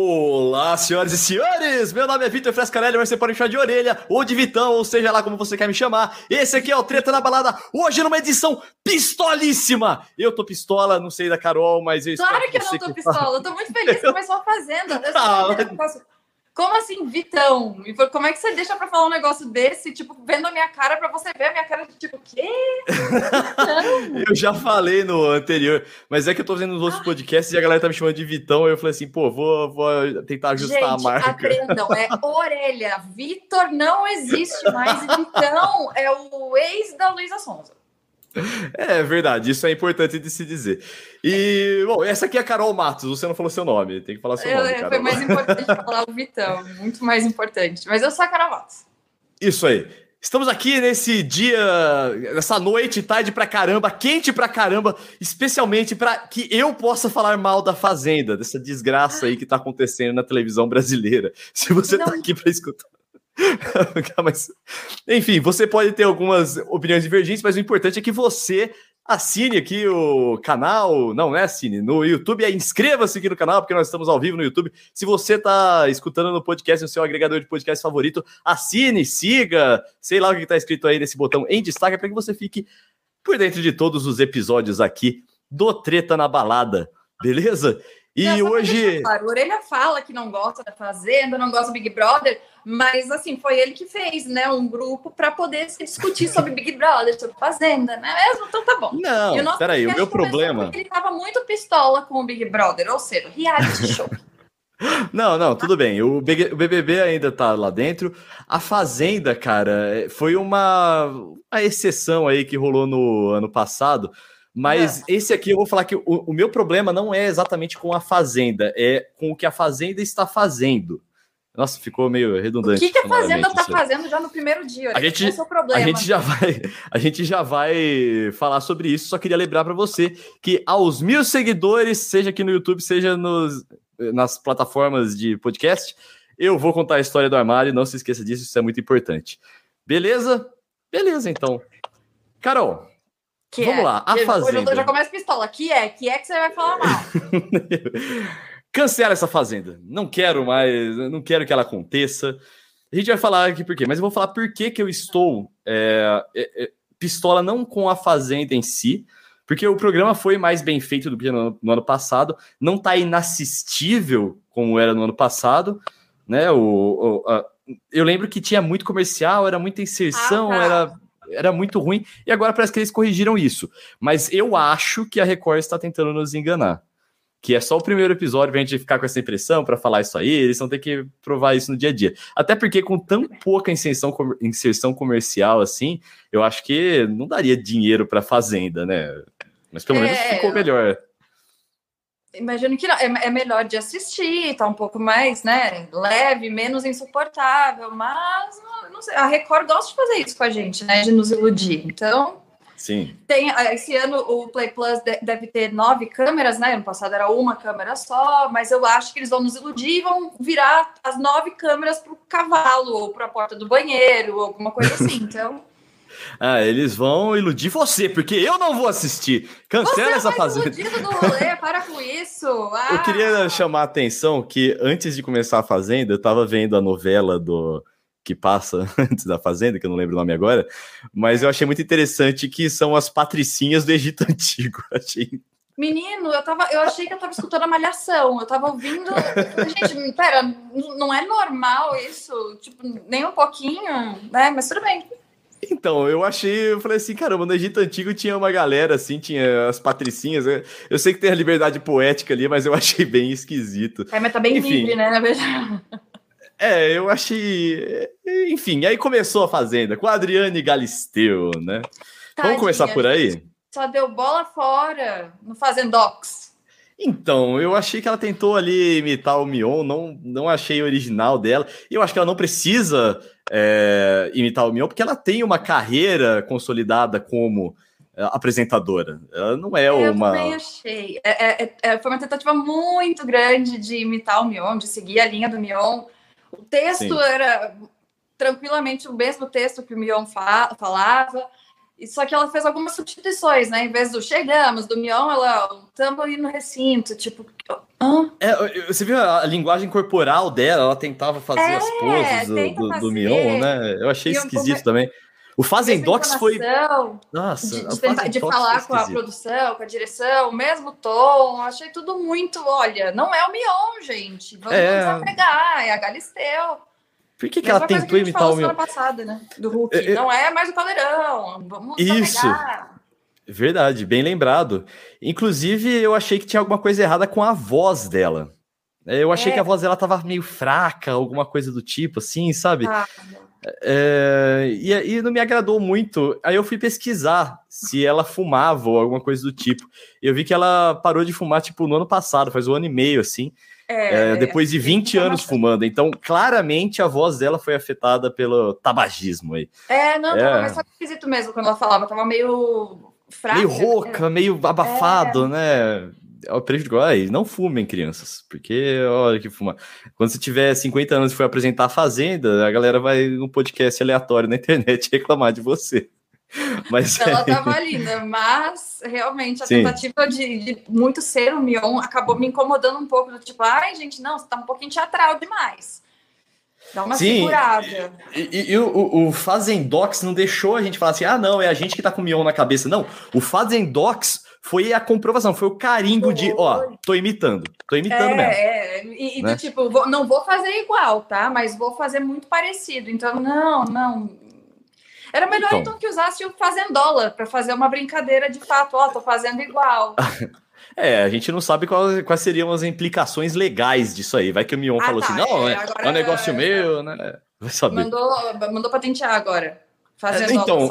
Olá, senhoras e senhores! Meu nome é Vitor Frescarelli, mas você pode me chamar de orelha ou de Vitão, ou seja lá como você quer me chamar. Esse aqui é o Treta na Balada, hoje numa edição pistolíssima! Eu tô pistola, não sei da Carol, mas eu Claro que eu não tô pistola, eu tô muito feliz que começou a fazenda. Eu ah, mas... Como assim, Vitão? Como é que você deixa pra falar um negócio desse, tipo, vendo a minha cara pra você ver a minha cara de tipo, quê? eu já falei no anterior, mas é que eu tô fazendo nos outros podcasts e a galera tá me chamando de Vitão, e eu falei assim, pô, vou, vou tentar ajustar Gente, a marca. aprendam, é orelha. Vitor não existe mais, Vitão é o ex da Luísa Sonza. É verdade, isso é importante de se dizer. E, bom, essa aqui é a Carol Matos, você não falou seu nome, tem que falar seu nome. Carol. Foi mais importante falar o Vitão, muito mais importante. Mas eu sou a Carol Matos. Isso aí. Estamos aqui nesse dia, nessa noite, tarde pra caramba, quente pra caramba, especialmente para que eu possa falar mal da Fazenda, dessa desgraça aí que tá acontecendo na televisão brasileira. Se você tá não. tá aqui para escutar. mas, enfim, você pode ter algumas opiniões divergentes, mas o importante é que você assine aqui o canal. Não, é assine. No YouTube é inscreva-se aqui no canal, porque nós estamos ao vivo no YouTube. Se você está escutando no podcast, no seu agregador de podcast favorito, assine, siga, sei lá o que está escrito aí nesse botão em destaque, para que você fique por dentro de todos os episódios aqui do Treta na Balada. Beleza? E não, hoje. Claro, o Orelha fala que não gosta da Fazenda, não gosta do Big Brother, mas assim, foi ele que fez, né? Um grupo para poder se discutir sobre Big Brother, sobre Fazenda, né? Mesmo? Então tá bom. Não, peraí, o meu problema. Ele tava muito pistola com o Big Brother, ou seja, reality show. Não, não, tudo bem. O BBB ainda tá lá dentro. A Fazenda, cara, foi uma, uma exceção aí que rolou no ano passado mas é. esse aqui eu vou falar que o, o, meu problema não é exatamente com a Fazenda, é com o que a Fazenda está fazendo. Nossa, ficou meio redundante. O que, que a Fazenda está fazendo já no primeiro dia? A gente, é o problema. a gente já vai, a gente já vai falar sobre isso. Só queria lembrar para você que aos mil seguidores, seja aqui no YouTube, seja nos, nas plataformas de podcast, eu vou contar a história do armário. Não se esqueça disso, isso é muito importante. Beleza? Beleza, então. Carol, que Vamos é. lá, a Fazenda. Eu já começa pistola. Que é? Que é que você vai falar mal? Cancela essa Fazenda. Não quero mais, não quero que ela aconteça. A gente vai falar aqui por quê, mas eu vou falar por que, que eu estou é, é, é, pistola não com a Fazenda em si, porque o programa foi mais bem feito do que no, no ano passado, não está inassistível como era no ano passado, né? O, o a, eu lembro que tinha muito comercial, era muita inserção, ah, tá. era era muito ruim, e agora parece que eles corrigiram isso. Mas eu acho que a Record está tentando nos enganar. Que é só o primeiro episódio pra gente ficar com essa impressão para falar isso aí, eles vão ter que provar isso no dia a dia. Até porque com tão pouca inserção, inserção comercial assim, eu acho que não daria dinheiro para fazenda, né? Mas pelo menos é... ficou melhor. Imagino que não. É, é, melhor de assistir, tá um pouco mais, né? Leve, menos insuportável, mas não, sei, a Record gosta de fazer isso com a gente, né? De nos iludir. Então. Sim. Tem, ah, esse ano o Play Plus deve ter nove câmeras, né? Ano passado era uma câmera só, mas eu acho que eles vão nos iludir e vão virar as nove câmeras para o cavalo ou para a porta do banheiro, ou alguma coisa assim. Então. Ah, eles vão iludir você, porque eu não vou assistir. Cancela você essa é fazenda. do rolê, para com isso. Ah. Eu queria chamar a atenção que antes de começar a fazenda, eu tava vendo a novela do que passa antes da fazenda, que eu não lembro o nome agora, mas eu achei muito interessante que são as patricinhas do Egito antigo. Achei Menino, eu, tava, eu achei que eu tava escutando a malhação. Eu tava ouvindo. Gente, pera, não é normal isso? Tipo, nem um pouquinho, né? Mas tudo bem. Então, eu achei, eu falei assim, caramba, no Egito Antigo tinha uma galera assim, tinha as patricinhas. Eu, eu sei que tem a liberdade poética ali, mas eu achei bem esquisito. É, mas tá bem Enfim, livre, né, na verdade. É, eu achei. Enfim, aí começou a Fazenda com a Adriane Galisteu, né? Tadinha, Vamos começar por aí? Só deu bola fora no Fazendox. Então, eu achei que ela tentou ali imitar o Mion, não, não achei original dela. E eu acho que ela não precisa é, imitar o Mion, porque ela tem uma carreira consolidada como é, apresentadora. Ela não é uma. Eu também achei. É, é, é, foi uma tentativa muito grande de imitar o Mion, de seguir a linha do Mion. O texto Sim. era tranquilamente o mesmo texto que o Mion fa falava. Só que ela fez algumas substituições, né? Em vez do chegamos, do Mion, ela estamos aí no recinto, tipo. Hã? É, você viu a linguagem corporal dela? Ela tentava fazer é, as poses do, do, do, Mion, né? Eu achei esquisito também. O Fazendox foi. Nossa, de, de, tentar, de falar com a produção, com a direção, o mesmo tom. Achei tudo muito. Olha, não é o Mion, gente. Vamos é... desapegar, é a Galisteu. Por que, que ela tentou imitar o Mion? passada, né? Do Hulk. É, é... Não é mais o Caldeirão. Vamos Isso. Verdade, bem lembrado. Inclusive, eu achei que tinha alguma coisa errada com a voz dela. Eu achei é. que a voz dela tava meio fraca, alguma coisa do tipo, assim, sabe? Ah, é, e, e não me agradou muito. Aí eu fui pesquisar se ela fumava ou alguma coisa do tipo. Eu vi que ela parou de fumar, tipo, no ano passado, faz um ano e meio, assim. É, é, depois de 20 anos fumando. Então, claramente, a voz dela foi afetada pelo tabagismo aí. É, não, tava é. mais esquisito mesmo quando ela falava. Tava meio fraca. Meio rouca, meio abafado, é. né? eu prejudico. Aí, não fumem, crianças, porque olha que fuma. Quando você tiver 50 anos e for apresentar a Fazenda, a galera vai no podcast aleatório na internet reclamar de você. Mas ela tava linda, mas realmente a Sim. tentativa de, de, muito ser o Mion acabou me incomodando um pouco do tipo, ai, gente, não, você tá um pouquinho teatral demais. Dá uma Sim, segurada. E, e, e o, o Fazendox não deixou a gente falar assim: ah, não, é a gente que tá com o Mion na cabeça. Não, o Fazendox foi a comprovação, foi o carimbo de, ó, tô imitando, tô imitando é, mesmo. É, e, né? do tipo, vou, não vou fazer igual, tá? Mas vou fazer muito parecido. Então, não, não. Era melhor então, então que usasse o Fazendola para fazer uma brincadeira de fato, ó, tô fazendo igual. É, a gente não sabe quais, quais seriam as implicações legais disso aí. Vai que o Mion ah, falou tá, assim, não, é, é, é um negócio meu, né? Vai saber. Mandou, mandou patentear agora. Fazendo então,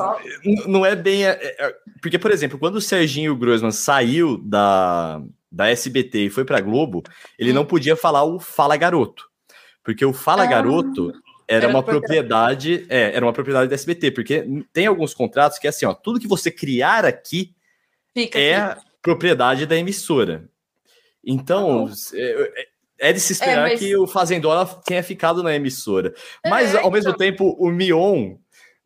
não é bem. É, é, porque, por exemplo, quando o Serginho Grossman saiu da, da SBT e foi para Globo, ele hum. não podia falar o Fala Garoto. Porque o Fala ah, Garoto era, era uma propriedade, é, era uma propriedade da SBT, porque tem alguns contratos que é assim, ó, tudo que você criar aqui Fica é aqui. propriedade da emissora. Então, ah, é, é, de se esperar é, mas... que o Fazendola tenha ficado na emissora. Mas, ao mesmo então... tempo, o Mion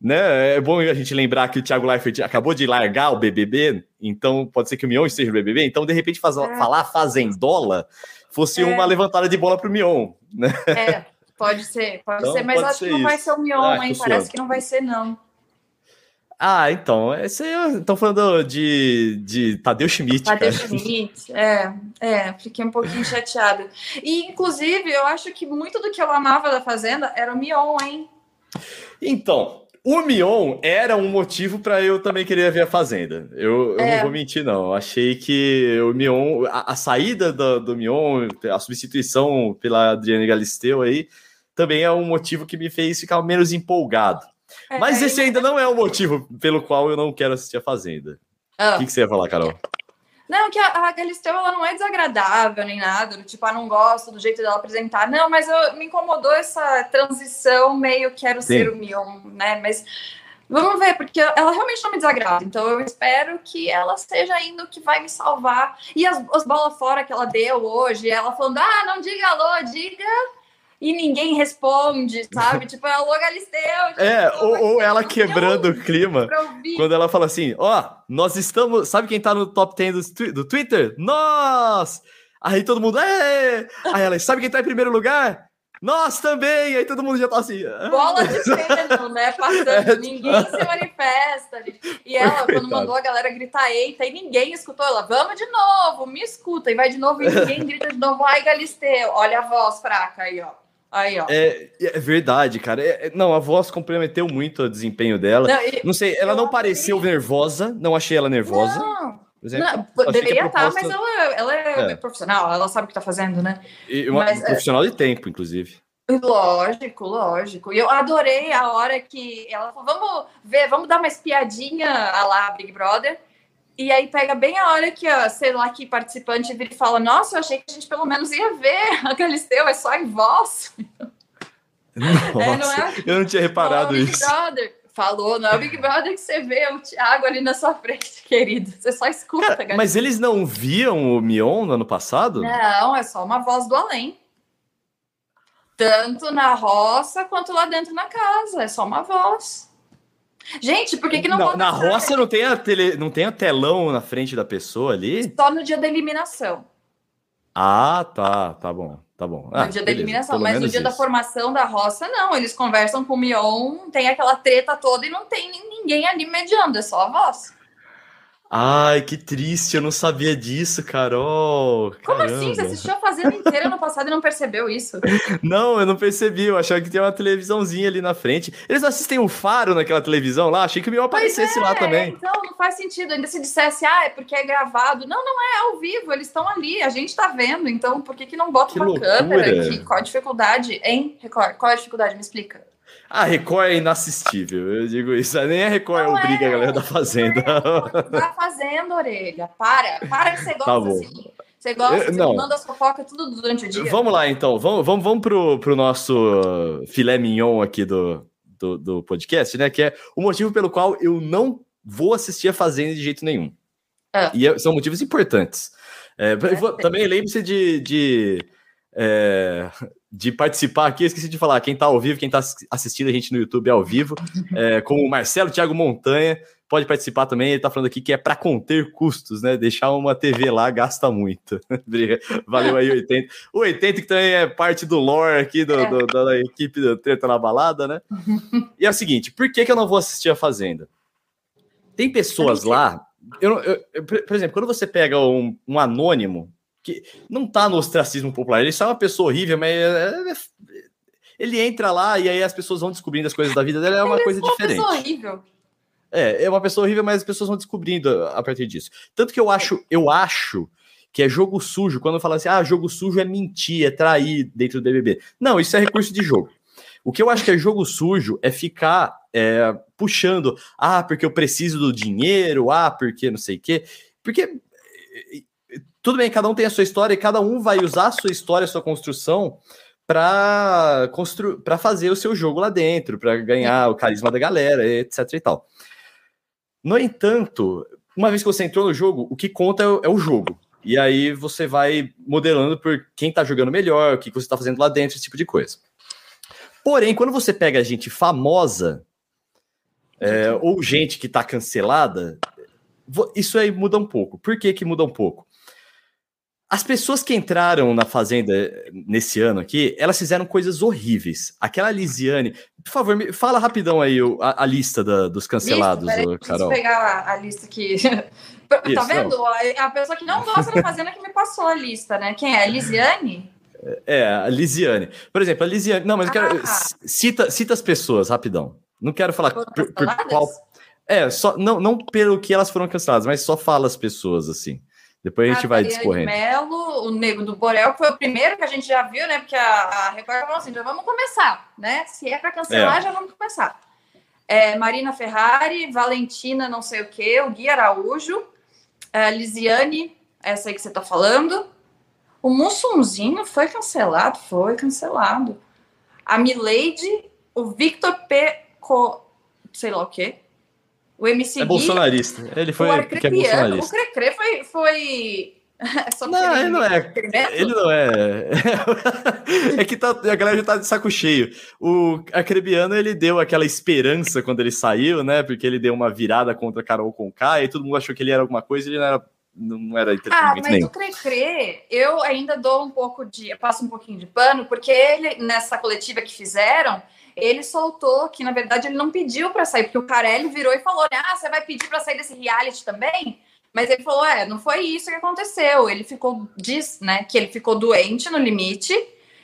né? É bom a gente lembrar que o Thiago Leifert acabou de largar o BBB, então pode ser que o Mion esteja no BBB, então de repente faz, é. falar fazendola fosse é. uma levantada de bola para o Mion, né? É, pode ser, pode então, ser, mas pode acho ser que não vai ser o Mion, ah, hein? Parece que não vai ser, não. Ah, então, esse estão falando de, de Tadeu Schmidt. Tadeu cara. Schmidt, é, é, fiquei um pouquinho chateado. E, inclusive, eu acho que muito do que eu amava da Fazenda era o Mion, hein? Então, o Mion era um motivo para eu também querer ver a Fazenda. Eu, eu é. não vou mentir, não. Achei que o Mion, a, a saída do, do Mion, a substituição pela Adriane Galisteu aí, também é um motivo que me fez ficar menos empolgado. É, Mas esse ainda não é o motivo pelo qual eu não quero assistir a Fazenda. Ah. O que, que você ia falar, Carol? Não, que a, a Galisteu ela não é desagradável nem nada, tipo, ah, não gosto do jeito dela apresentar. Não, mas eu, me incomodou essa transição meio quero Sim. ser o Mion, né? Mas vamos ver, porque ela realmente não me desagrada. Então eu espero que ela seja ainda o que vai me salvar. E as, as bolas fora que ela deu hoje, ela falando, ah, não diga alô, diga e ninguém responde, sabe? tipo, é alô Galisteu. É, ou, ou ela quebrando o clima. Quando ela fala assim, ó, oh, nós estamos... Sabe quem tá no top 10 do, do Twitter? Nós! Aí todo mundo, é! Aí ela, sabe quem tá em primeiro lugar? Nós também! Aí todo mundo já tá assim. Ah. Bola de pênalti, né? Passando, é, ninguém se manifesta. E ela, quando mandou a galera gritar eita, e ninguém escutou ela, vamos de novo, me escuta. E vai de novo, e ninguém grita de novo, ai, Galisteu. Olha a voz fraca aí, ó. Aí, ó. É, é verdade, cara. É, é, não, a voz comprometeu muito o desempenho dela. Não, e, não sei, ela não pareceu nervosa, não achei ela nervosa. Não, exemplo, não deveria estar, proposta... mas ela, ela é, é, profissional, ela sabe o que está fazendo, né? E uma, mas, profissional de tempo, inclusive. Lógico, lógico. E eu adorei a hora que ela falou: vamos ver, vamos dar uma espiadinha a lá Big Brother. E aí pega bem a hora que, ó, sei lá, que participante vira e fala: Nossa, eu achei que a gente pelo menos ia ver a Galisteu, é só em voz. Nossa, é, não é? eu não tinha reparado Big isso. Brother. Falou, não é o Big Brother que você vê o Thiago ali na sua frente, querido. Você só escuta, Cara, Mas eles não viam o Mion no ano passado? Não, é só uma voz do além. Tanto na roça quanto lá dentro na casa. É só uma voz. Gente, por que, que não, não Na roça não tem, a tele, não tem a telão na frente da pessoa ali? Só no dia da eliminação. Ah, tá, tá bom, tá bom. Ah, no dia beleza, da eliminação, mas no dia isso. da formação da roça, não. Eles conversam com o Mion, tem aquela treta toda e não tem ninguém ali mediando, é só a voz. Ai, que triste, eu não sabia disso, Carol. Como Caramba. assim? Você assistiu a Fazenda inteira no passado e não percebeu isso? Não, eu não percebi, eu achava que tinha uma televisãozinha ali na frente. Eles assistem o Faro naquela televisão lá, achei que o meu aparecesse é, lá também. Então, não faz sentido, ainda se dissesse, ah, é porque é gravado. Não, não é, é ao vivo, eles estão ali, a gente tá vendo, então por que que não bota que uma loucura. câmera aqui? Qual a dificuldade, hein, Record? Qual a dificuldade? Me explica. A Record é inassistível, eu digo isso. Nem a Record não obriga é, a galera da Fazenda. Da Fazenda, orelha. Para, para que você gosta tá bom. assim. Você gosta, eu, não. manda as fofocas tudo durante o dia. Vamos lá, então. Vamos, vamos, vamos pro, pro nosso filé mignon aqui do, do, do, podcast, né? Que é o motivo pelo qual eu não vou assistir a Fazenda de jeito nenhum. Ah. E é, são motivos importantes. É, é, também lembre-se de, de é, de participar aqui. Eu esqueci de falar, quem está ao vivo, quem está assistindo a gente no YouTube ao vivo, é, como o Marcelo Thiago Montanha, pode participar também. Ele está falando aqui que é para conter custos, né? Deixar uma TV lá gasta muito. Valeu aí, 80. O 80 que também é parte do lore aqui do, é. do, da equipe do Treta na Balada, né? E é o seguinte, por que, que eu não vou assistir a Fazenda? Tem pessoas lá. Eu, eu, eu, por exemplo, quando você pega um, um anônimo que não tá no ostracismo popular. Ele só é uma pessoa horrível, mas é, é, ele entra lá e aí as pessoas vão descobrindo as coisas da vida dele, é uma ele coisa é uma diferente. Pessoa horrível. É, é uma pessoa horrível, mas as pessoas vão descobrindo a partir disso. Tanto que eu acho, eu acho que é jogo sujo, quando fala assim, ah, jogo sujo é mentir, é trair dentro do BBB. Não, isso é recurso de jogo. O que eu acho que é jogo sujo é ficar é, puxando, ah, porque eu preciso do dinheiro, ah, porque não sei o quê. Porque tudo bem, cada um tem a sua história e cada um vai usar a sua história, a sua construção para constru... para fazer o seu jogo lá dentro, para ganhar o carisma da galera, etc e tal. No entanto, uma vez que você entrou no jogo, o que conta é o jogo. E aí você vai modelando por quem está jogando melhor, o que você está fazendo lá dentro, esse tipo de coisa. Porém, quando você pega gente famosa, é, ou gente que está cancelada, isso aí muda um pouco. Por que, que muda um pouco? As pessoas que entraram na Fazenda nesse ano aqui, elas fizeram coisas horríveis. Aquela Lisiane, por favor, me fala rapidão aí a, a lista da, dos cancelados, lista, Carol. Deixa pegar a, a, lista aqui. tá Isso, vendo? A, a pessoa que não gosta da Fazenda que me passou a lista, né? Quem é? A Lisiane? É, a Lisiane. Por exemplo, a Lisiane. Não, mas eu quero. Ah. Cita, cita as pessoas, rapidão. Não quero falar por, por qual. É, só, não, não pelo que elas foram canceladas, mas só fala as pessoas, assim. Depois a gente vai discorrendo. Melo, o Nego do Borel, que foi o primeiro que a gente já viu, né? Porque a, a Record falou assim: já vamos começar, né? Se é para cancelar, é. já vamos começar. É, Marina Ferrari, Valentina, não sei o quê, o Gui Araújo, a Lisiane, essa aí que você tá falando. O Mussunzinho foi cancelado? Foi cancelado. A Milady, o Victor P. Co... sei lá o quê. O MC é bolsonarista. Ele foi o que é bolsonarista. O Crecre foi. foi... É não, ele não é. Ele não é. é que tá, a galera já tá de saco cheio. O Acrebiano, ele deu aquela esperança quando ele saiu, né? Porque ele deu uma virada contra Carol Conká e todo mundo achou que ele era alguma coisa e ele não era, não era entretenimento ah, mas nenhum. o Crecre, eu ainda dou um pouco de. passo um pouquinho de pano, porque ele, nessa coletiva que fizeram, ele soltou que, na verdade, ele não pediu para sair, porque o Carelli virou e falou: né, Ah, você vai pedir para sair desse reality também? Mas ele falou: É, não foi isso que aconteceu. Ele ficou, diz, né, que ele ficou doente no limite,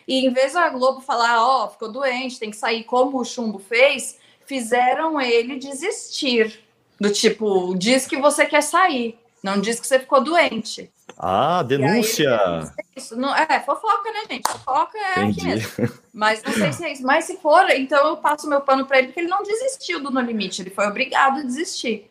e em vez da Globo falar: Ó, oh, ficou doente, tem que sair como o Chumbo fez, fizeram ele desistir. Do tipo, diz que você quer sair, não diz que você ficou doente. Ah, denúncia! Aí, isso. Não, é, fofoca, né, gente? Fofoca é Entendi. aqui mesmo. Mas não sei se é isso. Mas se for, então eu passo meu pano para ele, porque ele não desistiu do No Limite, ele foi obrigado a desistir.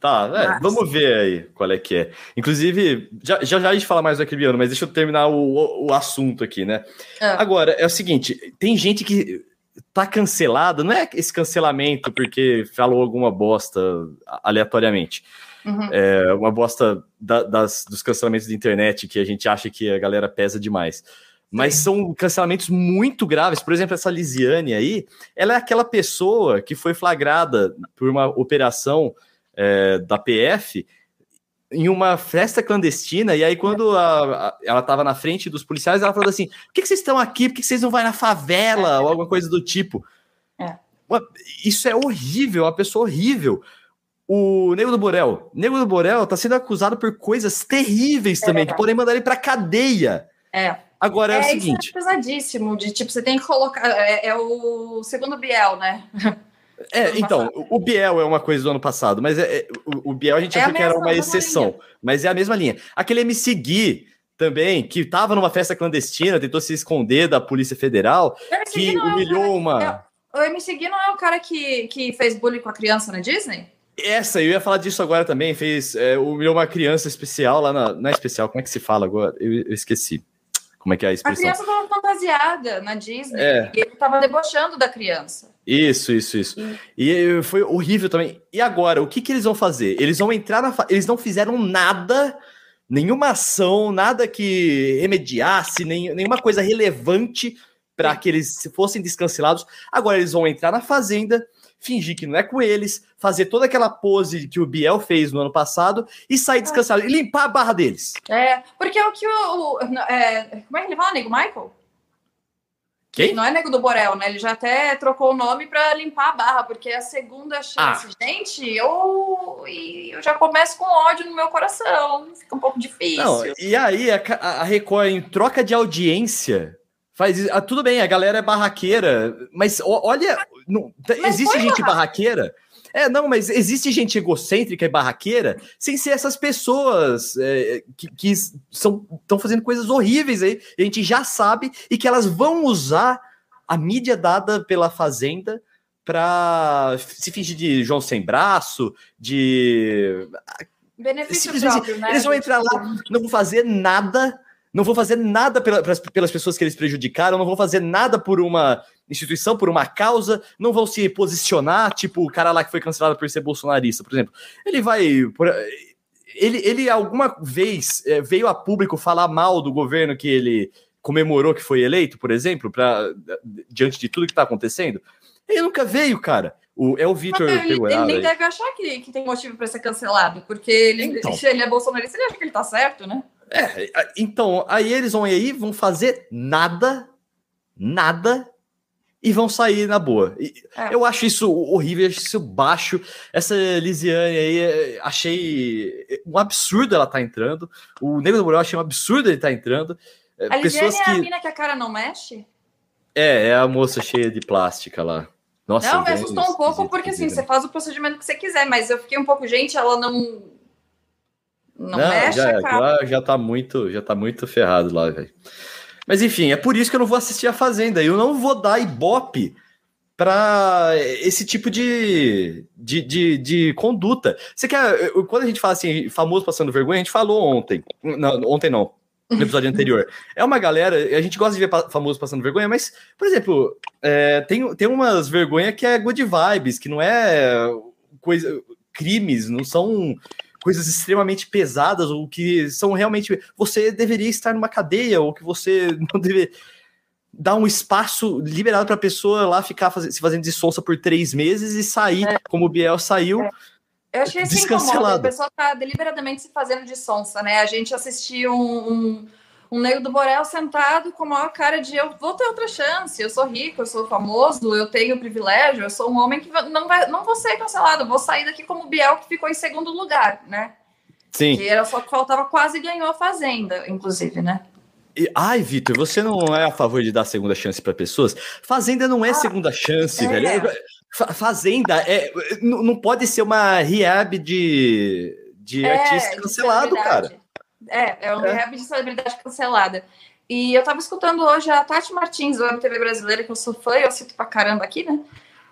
Tá, é, mas... vamos ver aí qual é que é. Inclusive, já, já, já a gente fala mais do Acribiano, mas deixa eu terminar o, o, assunto aqui, né? É. Agora, é o seguinte: tem gente que tá cancelada, não é esse cancelamento porque falou alguma bosta aleatoriamente. Uhum. É uma bosta da, das, dos cancelamentos de internet que a gente acha que a galera pesa demais. Mas são cancelamentos muito graves. Por exemplo, essa Lisiane aí, ela é aquela pessoa que foi flagrada por uma operação é, da PF em uma festa clandestina, e aí quando a, a, ela estava na frente dos policiais, ela falou assim, por que, que vocês estão aqui? Por que, que vocês não vão na favela? Ou alguma coisa do tipo. É. Isso é horrível, uma pessoa horrível. O Nego do Borel. Nego do Borel tá sendo acusado por coisas terríveis é também, que podem mandar ele pra cadeia. É. Agora é, é o seguinte. Isso é pesadíssimo, de tipo, você tem que colocar. É, é o segundo Biel, né? É, então, o Biel é uma coisa do ano passado, mas é, é o, o, Biel a gente é achou que era uma exceção, mas é a mesma linha. Aquele MC Gui também, que estava numa festa clandestina, tentou se esconder da Polícia Federal, que humilhou é uma. o MC Gui não é o cara que, que fez bullying com a criança na Disney? Essa, eu ia falar disso agora também, fez é, uma criança especial lá na. Não é especial, como é que se fala agora? Eu, eu esqueci. Como é que é a expressão? A criança estava fantasiada na Disney é. e ele estava debochando da criança. Isso, isso, isso. E foi horrível também. E agora, o que, que eles vão fazer? Eles vão entrar na. Eles não fizeram nada, nenhuma ação, nada que remediasse, nem, nenhuma coisa relevante para que eles fossem descancelados. Agora eles vão entrar na fazenda fingir que não é com eles, fazer toda aquela pose que o Biel fez no ano passado e sair descansado e limpar a barra deles. É, porque é o que o. o é, como é que ele fala, nego Michael? Quem? Não é nego do Borel, né? Ele já até trocou o nome para limpar a barra, porque é a segunda chance. Ah. Gente, eu, eu já começo com ódio no meu coração. Fica um pouco difícil. Não, e aí, a, a Record, em troca de audiência, faz. Ah, tudo bem, a galera é barraqueira, mas olha, não, mas existe gente barraqueira. É, não, mas existe gente egocêntrica e barraqueira sem ser essas pessoas é, que, que estão fazendo coisas horríveis aí, a gente já sabe, e que elas vão usar a mídia dada pela Fazenda para se fingir de João sem braço, de. Benefício próprio, né? Eles vão entrar lá, não vão fazer nada não vou fazer nada pela, pelas pessoas que eles prejudicaram, não vou fazer nada por uma instituição, por uma causa, não vão se posicionar, tipo o cara lá que foi cancelado por ser bolsonarista, por exemplo. Ele vai. Por, ele, ele alguma vez é, veio a público falar mal do governo que ele comemorou que foi eleito, por exemplo, pra, diante de tudo que está acontecendo? Ele nunca veio, cara. O, é o Vitor Ele, ele nem deve achar que, que tem motivo para ser cancelado, porque ele, então. ele é bolsonarista, ele acha que ele tá certo, né? É, então, aí eles vão aí, vão fazer nada, nada, e vão sair na boa. É. Eu acho isso horrível, acho isso baixo. Essa Lisiane aí, achei um absurdo ela tá entrando. O Nego do Borel achei um absurdo ele tá entrando. É, a Pessoas Lisiane que... é a mina que a cara não mexe? É, é a moça cheia de plástica lá. Nossa, não, me assustou um pouco, porque assim, você faz o procedimento que você quiser, mas eu fiquei um pouco, gente, ela não não, não mexe, já, cara. Já tá muito, já tá muito ferrado lá, velho. Mas enfim, é por isso que eu não vou assistir a Fazenda. Eu não vou dar ibope para esse tipo de, de, de, de, conduta. Você quer. Quando a gente fala assim, famoso passando vergonha, a gente falou ontem. Não, ontem não. No episódio anterior. É uma galera, a gente gosta de ver famoso passando vergonha, mas, por exemplo, é, tem, tem umas vergonhas que é good vibes, que não é coisa. crimes, não são coisas extremamente pesadas ou que são realmente você deveria estar numa cadeia ou que você não deve dar um espaço liberado para a pessoa lá ficar faz, se fazendo de sonsa por três meses e sair é. como o Biel saiu. É. Eu achei assim incomoda, a pessoa tá deliberadamente se fazendo de sonsa, né? A gente assistiu um, um um Nego do Borel sentado com a maior cara de eu vou ter outra chance, eu sou rico, eu sou famoso, eu tenho privilégio, eu sou um homem que não vai, não vou ser cancelado, vou sair daqui como o Biel que ficou em segundo lugar, né? Sim. Que era só que faltava, quase ganhou a Fazenda, inclusive, né? E, ai, Vitor, você não é a favor de dar segunda chance para pessoas? Fazenda não é ah, segunda chance, é. velho. Fazenda é, não pode ser uma rehab de, de é, artista cancelado, cara. É, é um é. rehab de celebridade cancelada. E eu tava escutando hoje a Tati Martins, do MTV Brasileira, que eu sou fã, eu cito pra caramba aqui, né?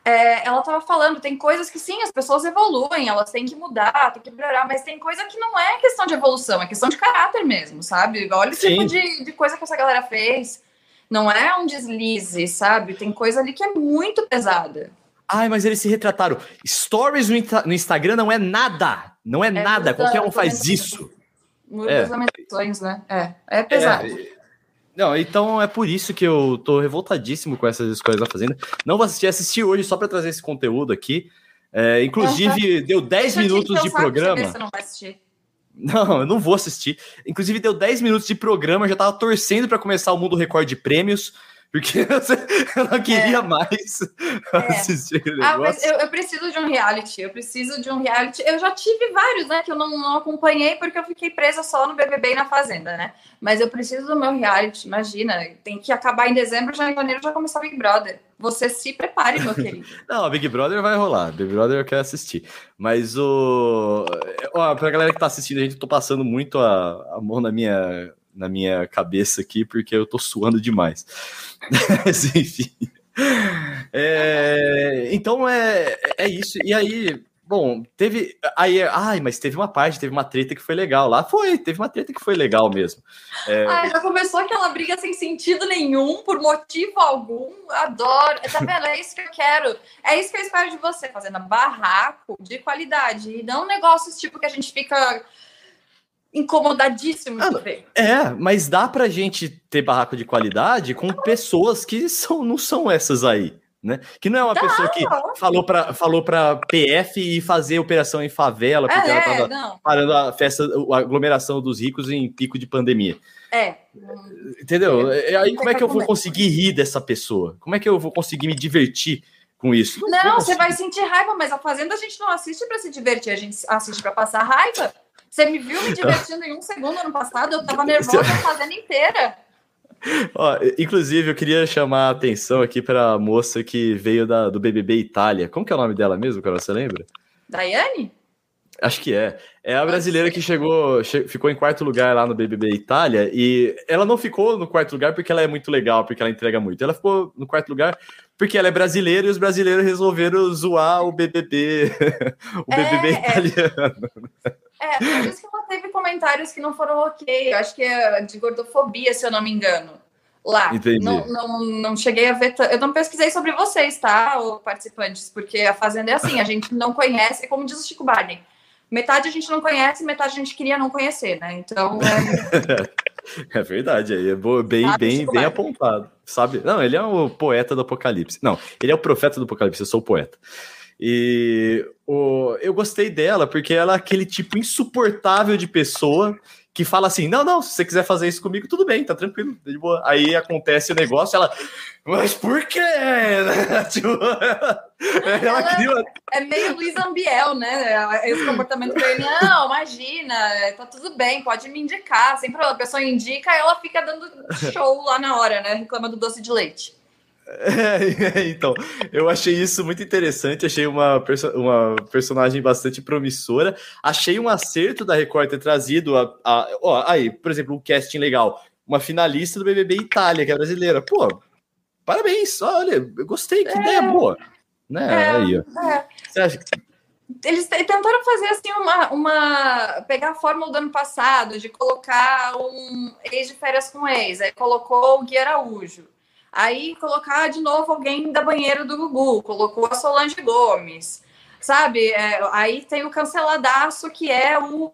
É, ela tava falando, tem coisas que sim, as pessoas evoluem, elas têm que mudar, tem que melhorar, mas tem coisa que não é questão de evolução, é questão de caráter mesmo, sabe? Olha o tipo de, de coisa que essa galera fez. Não é um deslize, sabe? Tem coisa ali que é muito pesada. Ai, mas eles se retrataram. Stories no, no Instagram não é nada. Não é, é nada. Qualquer um faz isso. Muitas é. lamentações, né? É, é pesado. É, Não, então é por isso que eu tô revoltadíssimo com essas escolhas da Fazenda. Não vou assistir, assisti hoje só para trazer esse conteúdo aqui. É, inclusive, deu 10 minutos de programa. Você não vai assistir. Não, eu não vou assistir. Inclusive, deu 10 minutos de programa, já tava torcendo para começar o Mundo Record de Prêmios, porque eu não queria é. mais é. assistir o negócio. Ah, mas eu, eu, preciso de um reality, eu preciso de um reality. Eu já tive vários, né, que eu não, não acompanhei porque eu fiquei presa só no BBB e na Fazenda, né? Mas eu preciso do meu reality, imagina. Tem que acabar em dezembro, já em janeiro já começar o Big Brother. Você se prepare, meu querido. não, Big Brother vai rolar. Big Brother eu quero assistir. Mas o. Ó, pra galera que tá assistindo, a gente tô passando muito a, a mão na minha na minha cabeça aqui, porque eu tô suando demais. Mas, enfim. É, então é, é isso. E aí, bom, teve. Aí, ai, mas teve uma parte, teve uma treta que foi legal lá. Foi, teve uma treta que foi legal mesmo. É... Ai, já começou aquela briga sem sentido nenhum, por motivo algum. Adoro. Tá vendo? É isso que eu quero. É isso que eu espero de você, fazendo barraco de qualidade. E não negócios tipo que a gente fica incomodadíssimo ah, de ver. É, mas dá pra gente ter barraco de qualidade com pessoas que são, não são essas aí. Né? Que não é uma dá, pessoa que falou para falou para PF e fazer operação em favela, porque é, ela tava não. parando a festa, a aglomeração dos ricos em pico de pandemia. É. Entendeu? É, aí como é que eu vou conseguir rir dessa pessoa? Como é que eu vou conseguir me divertir com isso? Não, você vai sentir raiva, mas a Fazenda a gente não assiste para se divertir, a gente assiste para passar raiva. Você me viu me divertindo em um segundo ano passado, eu tava nervosa fazendo inteira. Ó, inclusive, eu queria chamar a atenção aqui para a moça que veio da, do BBB Itália. Como que é o nome dela mesmo, cara? Você lembra? Daiane? Acho que é. É a brasileira que chegou, che ficou em quarto lugar lá no BBB Itália e ela não ficou no quarto lugar porque ela é muito legal, porque ela entrega muito. Ela ficou no quarto lugar porque ela é brasileira e os brasileiros resolveram zoar o BBB, o BBB é, italiano. É, por isso que ela teve comentários que não foram ok. Eu acho que é de gordofobia, se eu não me engano. Lá. Entendi. Não, não, não cheguei a ver. Eu não pesquisei sobre vocês, tá, participantes? Porque a Fazenda é assim, a gente não conhece, é como diz o Chico Barney metade a gente não conhece, metade a gente queria não conhecer, né? Então. É, é verdade, aí é bem, sabe, bem, bem apontado. Sabe? Não, ele é o poeta do Apocalipse. Não, ele é o profeta do Apocalipse, eu sou o poeta. E o, eu gostei dela porque ela é aquele tipo insuportável de pessoa que fala assim: não, não, se você quiser fazer isso comigo, tudo bem, tá tranquilo, tá de boa. Aí acontece o negócio, ela, mas por quê? tipo, ela cria... É meio Luiz Ambiel, né? Esse comportamento dele, não, imagina, tá tudo bem, pode me indicar, sempre a pessoa indica, ela fica dando show lá na hora, né? Reclama do doce de leite. É, então, eu achei isso muito interessante, achei uma, perso uma personagem bastante promissora, achei um acerto da Record ter trazido a, a ó, aí, por exemplo, um casting legal, uma finalista do BBB Itália, que é brasileira, pô, parabéns, olha, eu gostei, que é, ideia boa, né, é, aí. É. Você acha eles tentaram fazer assim uma, uma pegar a fórmula do ano passado de colocar um ex de férias com ex, aí colocou o Gui Araújo. Aí colocar de novo alguém da banheira do Gugu, colocou a Solange Gomes, sabe? É, aí tem o canceladaço que é o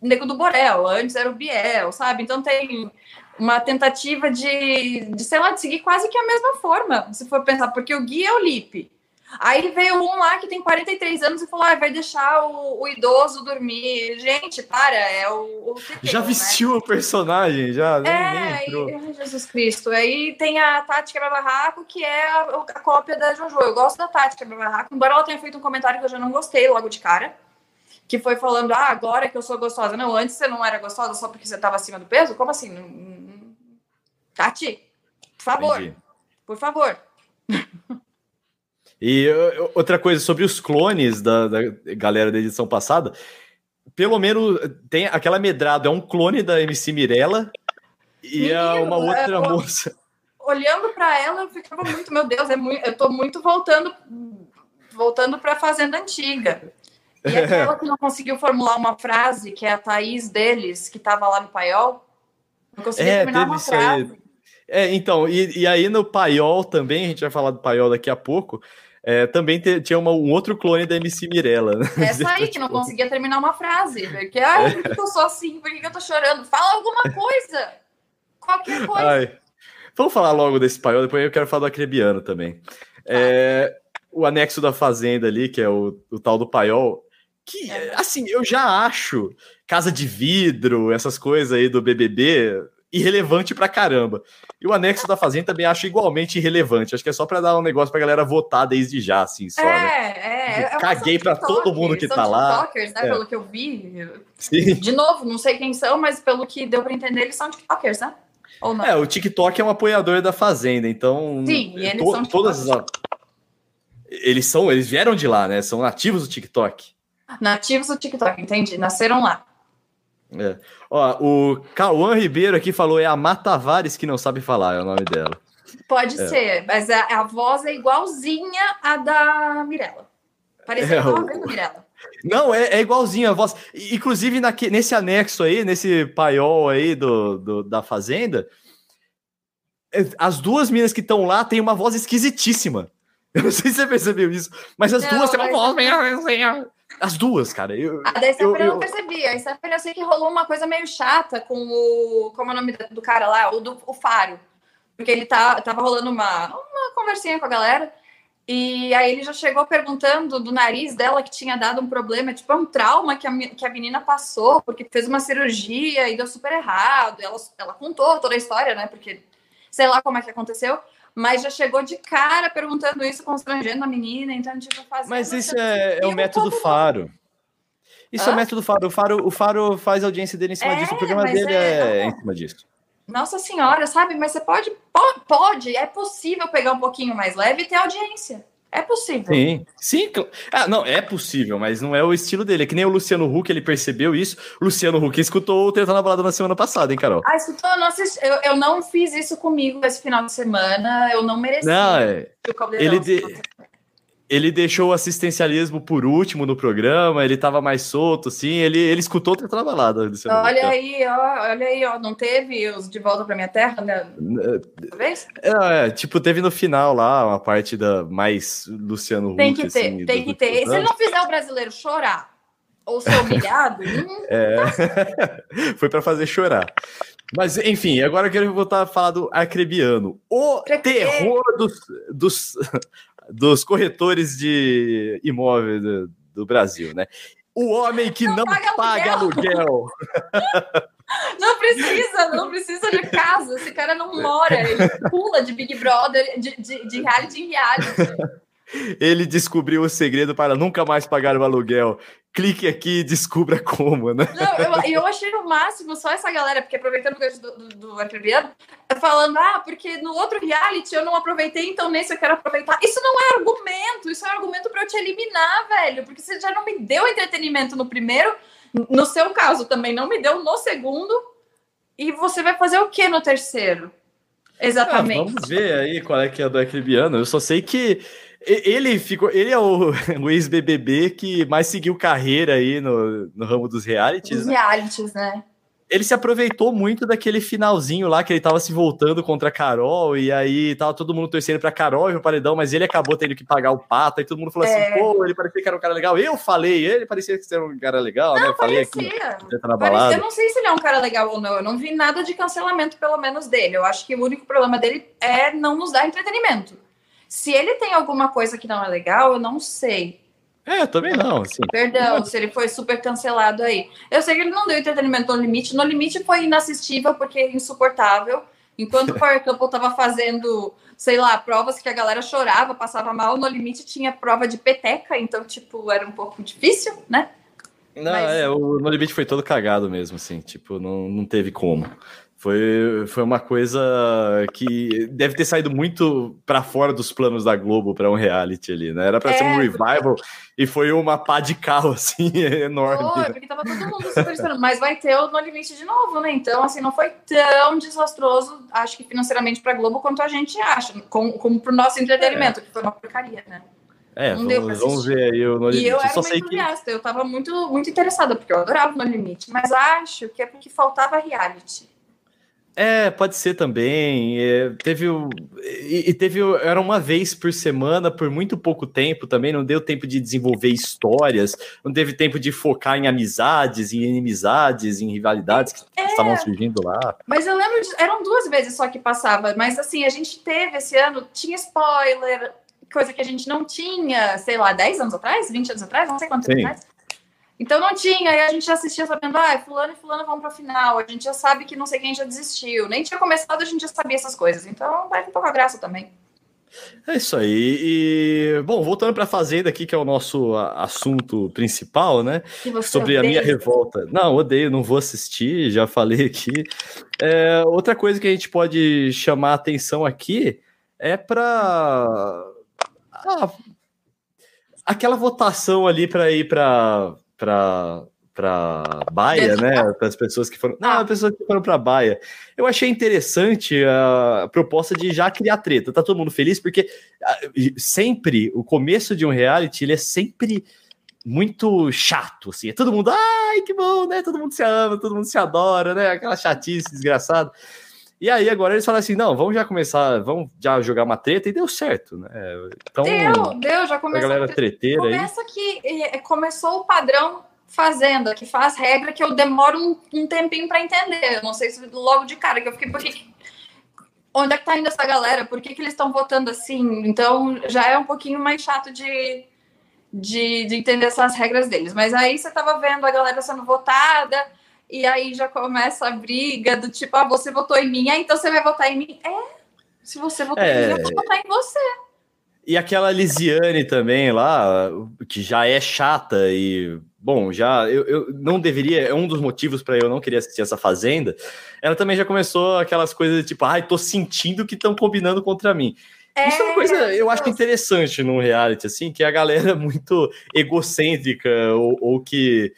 Nego do Borel, antes era o Biel, sabe? Então tem uma tentativa de, de, sei lá, de seguir quase que a mesma forma, se for pensar, porque o Gui é o Lipe. Aí veio um lá que tem 43 anos e falou: ah, vai deixar o, o idoso dormir. Gente, para, é o. o já né? vestiu né? o personagem, já. É, e, Jesus Cristo. Aí tem a Tati Quebra-Barraco, que é a, a, cópia da Jojo. Eu gosto da Tati Quebra-Barraco, embora ela tenha feito um comentário que eu já não gostei logo de cara. Que foi falando, ah, agora que eu sou gostosa. Não, antes você não era gostosa só porque você estava acima do peso? Como assim? Tati, por favor. Entendi. Por favor. E outra coisa sobre os clones da, da galera da edição passada, pelo menos tem aquela medrado, é um clone da MC Mirella e Menino, é uma outra é, moça. Olhando para ela, eu ficava muito, meu Deus, é muito, eu tô muito voltando voltando para a fazenda antiga. E aquela que não conseguiu formular uma frase, que é a Thaís deles, que estava lá no paiol, não conseguia é, terminar uma frase. Aí. É, então, e, e aí no paiol também, a gente vai falar do paiol daqui a pouco, é, também te, tinha uma, um outro clone da MC Mirella. Né? Essa aí que não conseguia terminar uma frase. Porque, ai, por que eu sou assim? Por que eu tô chorando? Fala alguma coisa! Qualquer coisa. Ai. Vamos falar logo desse paiol, depois eu quero falar do acrebiano também. É, o anexo da fazenda ali, que é o, o tal do paiol, que, é. assim, eu já acho casa de vidro, essas coisas aí do BBB, irrelevante pra caramba. E o anexo da Fazenda também acho igualmente irrelevante. Acho que é só para dar um negócio pra galera votar desde já, assim, só, é, né? É, é. Caguei pra todo mundo que tá lá. TikTokers, né? É. Pelo que eu vi. Sim. De novo, não sei quem são, mas pelo que deu pra entender, eles são TikTokers, né? Ou não? É, o TikTok é um apoiador da Fazenda, então. Sim, e eles to são todas as... Eles são, eles vieram de lá, né? São nativos do TikTok. Nativos do TikTok, entendi. Nasceram lá. É. Ó, o Cauã Ribeiro aqui falou: é a Matavares que não sabe falar, é o nome dela. Pode é. ser, mas a, a, voz é igualzinha à da Mirella. Parecia é, o... a Mirella. Não, é, é igualzinho a voz. Inclusive, naque, nesse anexo aí, nesse paiol aí do, do da Fazenda, é, as duas meninas que estão lá têm uma voz esquisitíssima. Eu não sei se você percebeu isso, mas as não, duas têm uma voz meio assim, as duas, cara. Eu, a da Stephanie eu, eu não percebi. A Stephanie eu sei que rolou uma coisa meio chata com o. Como é o nome do cara lá? O do o Faro. Porque ele tá, tava rolando uma, uma conversinha com a galera. E aí ele já chegou perguntando do nariz dela que tinha dado um problema, tipo, é um trauma que a, que a menina passou, porque fez uma cirurgia e deu super errado. Ela, ela contou toda a história, né? Porque sei lá como é que aconteceu mas já chegou de cara perguntando isso, constrangendo a menina, então tipo fazendo. Mas isso é, é o método Faro. Isso Hã? é o método Faro. O Faro. O Faro faz a audiência dele em cima é, disso. O programa dele é, é em cima disso. Nossa senhora, sabe? Mas você pode, pode, é possível pegar um pouquinho mais leve e ter audiência. É possível. Sim, sim. Ah, não, é possível, mas não é o estilo dele. É que nem o Luciano Huck, ele percebeu isso. Luciano Huck escutou o Treta na Balada na semana passada, hein, Carol? Ah, escutou? Eu não, assisti, eu, eu não fiz isso comigo esse final de semana. Eu não mereci. Não, é. Ele, de, ele deixou o assistencialismo por último no programa, ele tava mais solto, assim, ele, ele escutou outra trabalhada. Olha aí, ó, olha aí, ó, não teve os De Volta pra Minha Terra, né? Talvez? É, é, tipo, teve no final lá, uma parte da mais Luciano Tem que ter, assim, tem que ter. Se ele não fizer o brasileiro chorar ou ser humilhado... é, foi para fazer chorar. Mas, enfim, agora eu quero voltar a falar do Acrebiano. O terror dos, dos, dos corretores de imóveis do, do Brasil, né? O homem que não, não paga, paga, aluguel. Não precisa, não precisa de casa. Esse cara não mora, ele pula de Big Brother, de, de, de reality em reality. Ele descobriu o segredo para nunca mais pagar o aluguel clique aqui e descubra como, né? Não, eu, eu achei o máximo só essa galera, porque aproveitando o gancho do, do, do Arcrebiano, falando, ah, porque no outro reality eu não aproveitei, então nesse eu quero aproveitar. Isso não é argumento, isso é argumento para eu te eliminar, velho, porque você já não me deu entretenimento no primeiro, no seu caso também não me deu no segundo, e você vai fazer o que no terceiro? Exatamente. Ah, vamos ver aí qual é que é do Arcrebiano. Eu só sei que ele ficou. Ele é o, o ex-BBB que mais seguiu carreira aí no, no ramo dos realities. Os né? realities, né? Ele se aproveitou muito daquele finalzinho lá que ele tava se voltando contra a Carol, e aí tava todo mundo torcendo pra Carol e o paredão, mas ele acabou tendo que pagar o pato, e todo mundo falou assim, é... assim: pô, ele parecia que era um cara legal. Eu falei, ele parecia que era um cara legal, não, né? Eu falei parecia. aqui. Na balada. Eu não sei se ele é um cara legal ou não, eu não vi nada de cancelamento, pelo menos dele. Eu acho que o único problema dele é não nos dar entretenimento. Se ele tem alguma coisa que não é legal, eu não sei. É, também não. Assim. Perdão, se ele foi super cancelado aí. Eu sei que ele não deu entretenimento no limite. No limite foi inassistível porque é insuportável. Enquanto o Power Couple tava fazendo, sei lá, provas que a galera chorava, passava mal, no limite tinha prova de peteca, então, tipo, era um pouco difícil, né? Não, Mas... é, o No Limite foi todo cagado mesmo, assim, tipo, não, não teve como. Foi, foi uma coisa que deve ter saído muito para fora dos planos da Globo para um reality ali, né? Era para é, ser um revival porque... e foi uma pá de carro assim enorme. Foi, porque tava todo mundo super esperando, mas vai ter o No Limite de novo, né? Então, assim, não foi tão desastroso, acho que financeiramente para Globo quanto a gente acha, como, como pro nosso entretenimento, é. que foi uma porcaria, né? É, não vamos, vamos ver aí o No Limite. E eu era Só uma entusiasta, que... eu tava muito, muito interessada, porque eu adorava o No Limite, mas acho que é porque faltava reality. É, pode ser também. É, teve o. E, teve. Era uma vez por semana, por muito pouco tempo também. Não deu tempo de desenvolver histórias, não teve tempo de focar em amizades, em inimizades, em rivalidades que é, estavam surgindo lá. Mas eu lembro de. Eram duas vezes só que passava. Mas assim, a gente teve esse ano, tinha spoiler, coisa que a gente não tinha, sei lá, 10 anos atrás, 20 anos atrás, não sei quanto tempo atrás. Então não tinha, aí a gente assistia sabendo, ah, fulano e fulano vão para final, a gente já sabe que não sei quem já desistiu. Nem tinha começado, a gente já sabia essas coisas. Então vai com pouca graça também. É isso aí. E, bom, voltando para a Fazenda aqui, que é o nosso assunto principal, né? Sobre odeia. a minha revolta. Não, odeio, não vou assistir, já falei aqui. É, outra coisa que a gente pode chamar a atenção aqui é para ah, aquela votação ali para ir para para para Baia, né? Para as pessoas que foram. Não, ah. as pessoas que foram para Baia. Eu achei interessante a proposta de já criar treta. Tá todo mundo feliz porque ah, sempre o começo de um reality ele é sempre muito chato, assim. É todo mundo, ai, que bom, né? Todo mundo se ama, todo mundo se adora, né? Aquela chatice desgraçada. E aí agora eles falam assim, não, vamos já começar, vamos já jogar uma treta e deu certo, né? Então, deu, deu, já começou. A galera treteira Começa aí. que eh, começou o padrão Fazenda, que faz regra que eu demoro um, um tempinho para entender. Eu não sei se logo de cara, que eu fiquei, por que, onde é que tá indo essa galera? Por que, que eles estão votando assim? Então já é um pouquinho mais chato de, de, de, entender essas regras deles. Mas aí você tava vendo a galera sendo votada, e aí já começa a briga do tipo, ah, você votou em mim, ah, então você vai votar em mim. É, se você votou é... em mim, eu vou votar em você. E aquela Lisiane também lá, que já é chata e bom, já eu, eu não deveria, é um dos motivos para eu não querer assistir essa Fazenda. Ela também já começou aquelas coisas tipo, ai, tô sentindo que estão combinando contra mim. É, Isso é uma coisa, eu acho interessante num reality, assim, que é a galera muito egocêntrica ou, ou que,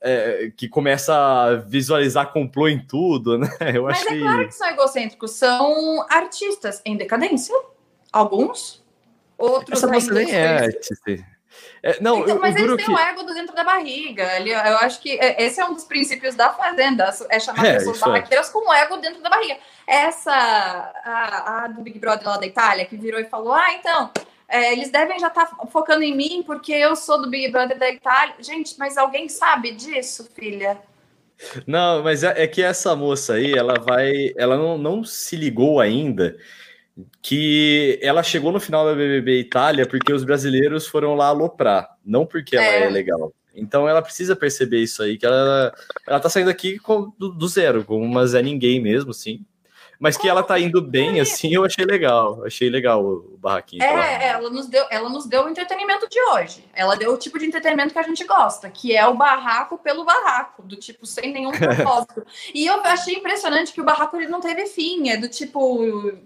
é, que começa a visualizar complô em tudo, né? Eu Mas é claro que são egocêntricos, são artistas em decadência, alguns, outros... Essa você nem é artista. É, não, então, mas eles têm que... o ego dentro da barriga. Ele, eu acho que é, esse é um dos princípios da fazenda, é chamar é, pessoas barraqueiras é. com o ego dentro da barriga. Essa, a, a, do Big Brother lá da Itália, que virou e falou: ah, então, é, eles devem já estar tá focando em mim porque eu sou do Big Brother da Itália. Gente, mas alguém sabe disso, filha? Não, mas é, é que essa moça aí, ela vai. Ela não, não se ligou ainda que ela chegou no final da BBB Itália porque os brasileiros foram lá aloprar, não porque ela é, é legal. Então ela precisa perceber isso aí, que ela, ela tá saindo aqui com, do, do zero, com uma Zé Ninguém mesmo, assim. Mas que ela tá indo bem, assim, eu achei legal. Achei legal o, o barraquinho. É, ela nos, deu, ela nos deu o entretenimento de hoje. Ela deu o tipo de entretenimento que a gente gosta, que é o barraco pelo barraco, do tipo, sem nenhum propósito. e eu achei impressionante que o barraco ele não teve fim, é do tipo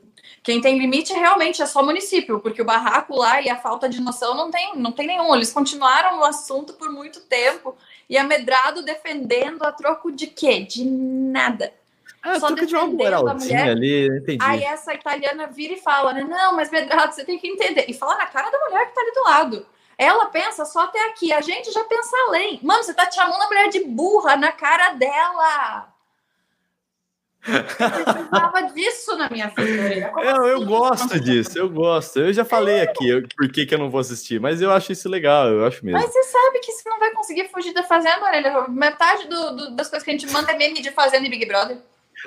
quem tem limite realmente é só o município, porque o barraco lá e a falta de noção não tem, não tem nenhum. Eles continuaram no assunto por muito tempo e a Medrado defendendo a troco de quê? De nada. Ah, só de uma moralzinha ali, entendi. Aí essa italiana vira e fala, né? Não, mas Medrado, você tem que entender. E fala na cara da mulher que tá ali do lado. Ela pensa só até aqui, a gente já pensa além. Mano, você tá chamando a mulher de burra na cara dela. Eu precisava disso na minha vida. Eu, eu assim? gosto disso, eu gosto. Eu já falei é. aqui por que, que eu não vou assistir, mas eu acho isso legal, eu acho mesmo. Mas você sabe que você não vai conseguir fugir da Fazenda, Orelha. Metade do, do, das coisas que a gente manda é meme de Fazenda e Big Brother.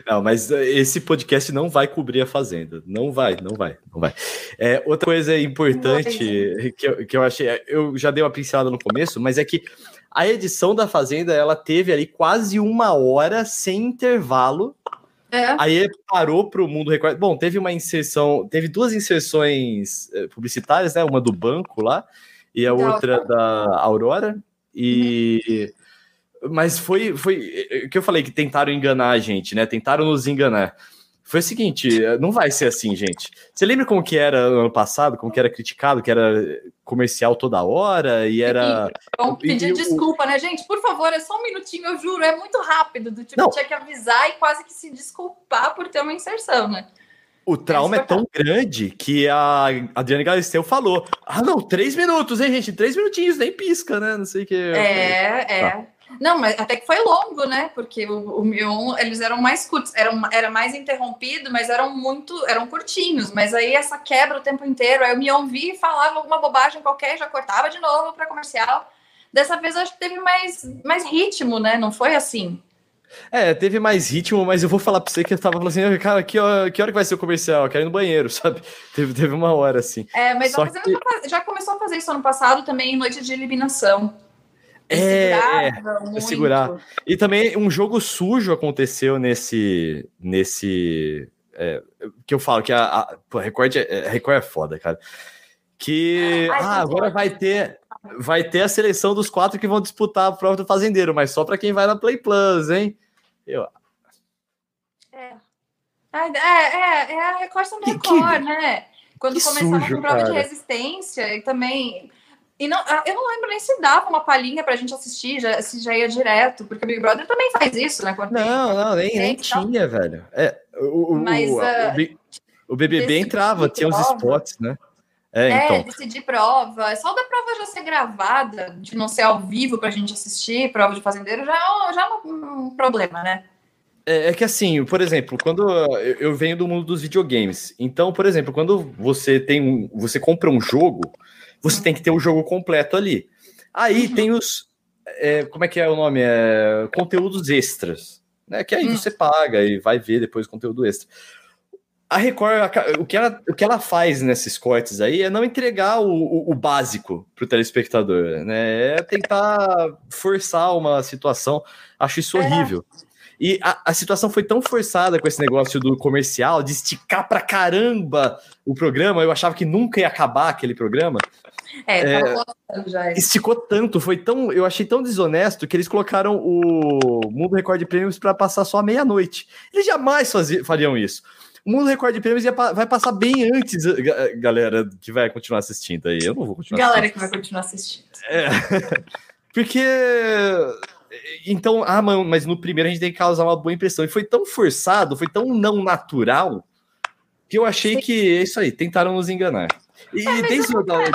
Não, mas eh, esse podcast não vai cobrir a Fazenda. Não vai, não vai, não vai. É, outra coisa importante que eu, que eu achei, eu já dei uma pincelada no começo, mas é que a edição da Fazenda ela teve ali quase uma hora sem intervalo é. Aí parou para o mundo Record. Bom, teve uma inserção, teve duas inserções eh, publicitárias, né? Uma do banco lá e a da outra Aurora. da Aurora. E uhum. Mas foi foi o que eu falei que tentaram enganar a gente, né? Tentaram nos enganar. Foi o seguinte, não vai ser assim, gente. Você lembra como que era ano passado, como que era criticado, que era comercial toda hora e era. Vamos pedir desculpa, né, gente? Por favor, é só um minutinho, eu juro, é muito rápido. Do tipo, não. tinha que avisar e quase que se desculpar por ter uma inserção, né? O trauma é tão grande que a Adriane Galisteu falou: ah, não, três minutos, hein, gente? Três minutinhos, nem pisca, né? Não sei o que. É, é. Tá. Não, mas até que foi longo, né? Porque o, o Mion, eles eram mais curtos, eram, era mais interrompido, mas eram muito, eram curtinhos. Mas aí essa quebra o tempo inteiro. Aí o Mion via e falava alguma bobagem qualquer, já cortava de novo para comercial. Dessa vez acho que teve mais, mais ritmo, né? Não foi assim. É, teve mais ritmo, mas eu vou falar pra você que eu tava falando assim, cara, que hora, que hora que vai ser o comercial? Eu quero ir no banheiro, sabe? Teve, teve uma hora assim. É, mas que... já começou a fazer isso ano passado também, em noite de eliminação. É, é segurar. E também um jogo sujo aconteceu nesse. nesse é, que eu falo que a, a, pô, Record, é, Record é foda, cara. Que Ai, ah, agora vai ter vai ter a seleção dos quatro que vão disputar a prova do fazendeiro, mas só para quem vai na Play Plus, hein? Eu... É. É, é, é a Record do Record, que, né? Quando começava sujo, com prova cara. de resistência e também e não, ah, eu não lembro nem se dava uma palhinha pra gente assistir, já, se já ia direto, porque o Big Brother também faz isso, né? Quando não, tem, não, nem, nem tinha, velho. É, o, Mas, o, uh, o, o BBB entrava, tinha os spots, né? É, é então. decidir prova. É só da prova já ser gravada, de não ser ao vivo pra gente assistir, prova de fazendeiro, já, é já é um, problema, né? É, é, que assim, por exemplo, quando eu, eu venho do mundo dos videogames, então, por exemplo, quando você tem um, você compra um jogo, você tem que ter o jogo completo ali. Aí uhum. tem os. É, como é que é o nome? É, conteúdos extras. Né? Que aí uhum. você paga e vai ver depois o conteúdo extra. A Record, o que, ela, o que ela faz nesses cortes aí é não entregar o, o, o básico para o telespectador, né? É tentar forçar uma situação. Acho isso é. horrível. E a, a, situação foi tão forçada com esse negócio do comercial, de esticar pra caramba o programa. Eu achava que nunca ia acabar aquele programa. É, é já. Esticou tanto, foi tão. Eu achei tão desonesto que eles colocaram o Mundo Record de Prêmios para passar só meia-noite. Eles jamais faziam, fariam isso. O Mundo Record de Prêmios ia, vai passar bem antes, galera que vai continuar assistindo aí. Eu não vou continuar Galera assistindo. que vai continuar assistindo. É. Porque então, ah, mas no primeiro a gente tem que causar uma boa impressão. E foi tão forçado, foi tão não natural, que eu achei Sim. que é isso aí, tentaram nos enganar. E é, desde o da é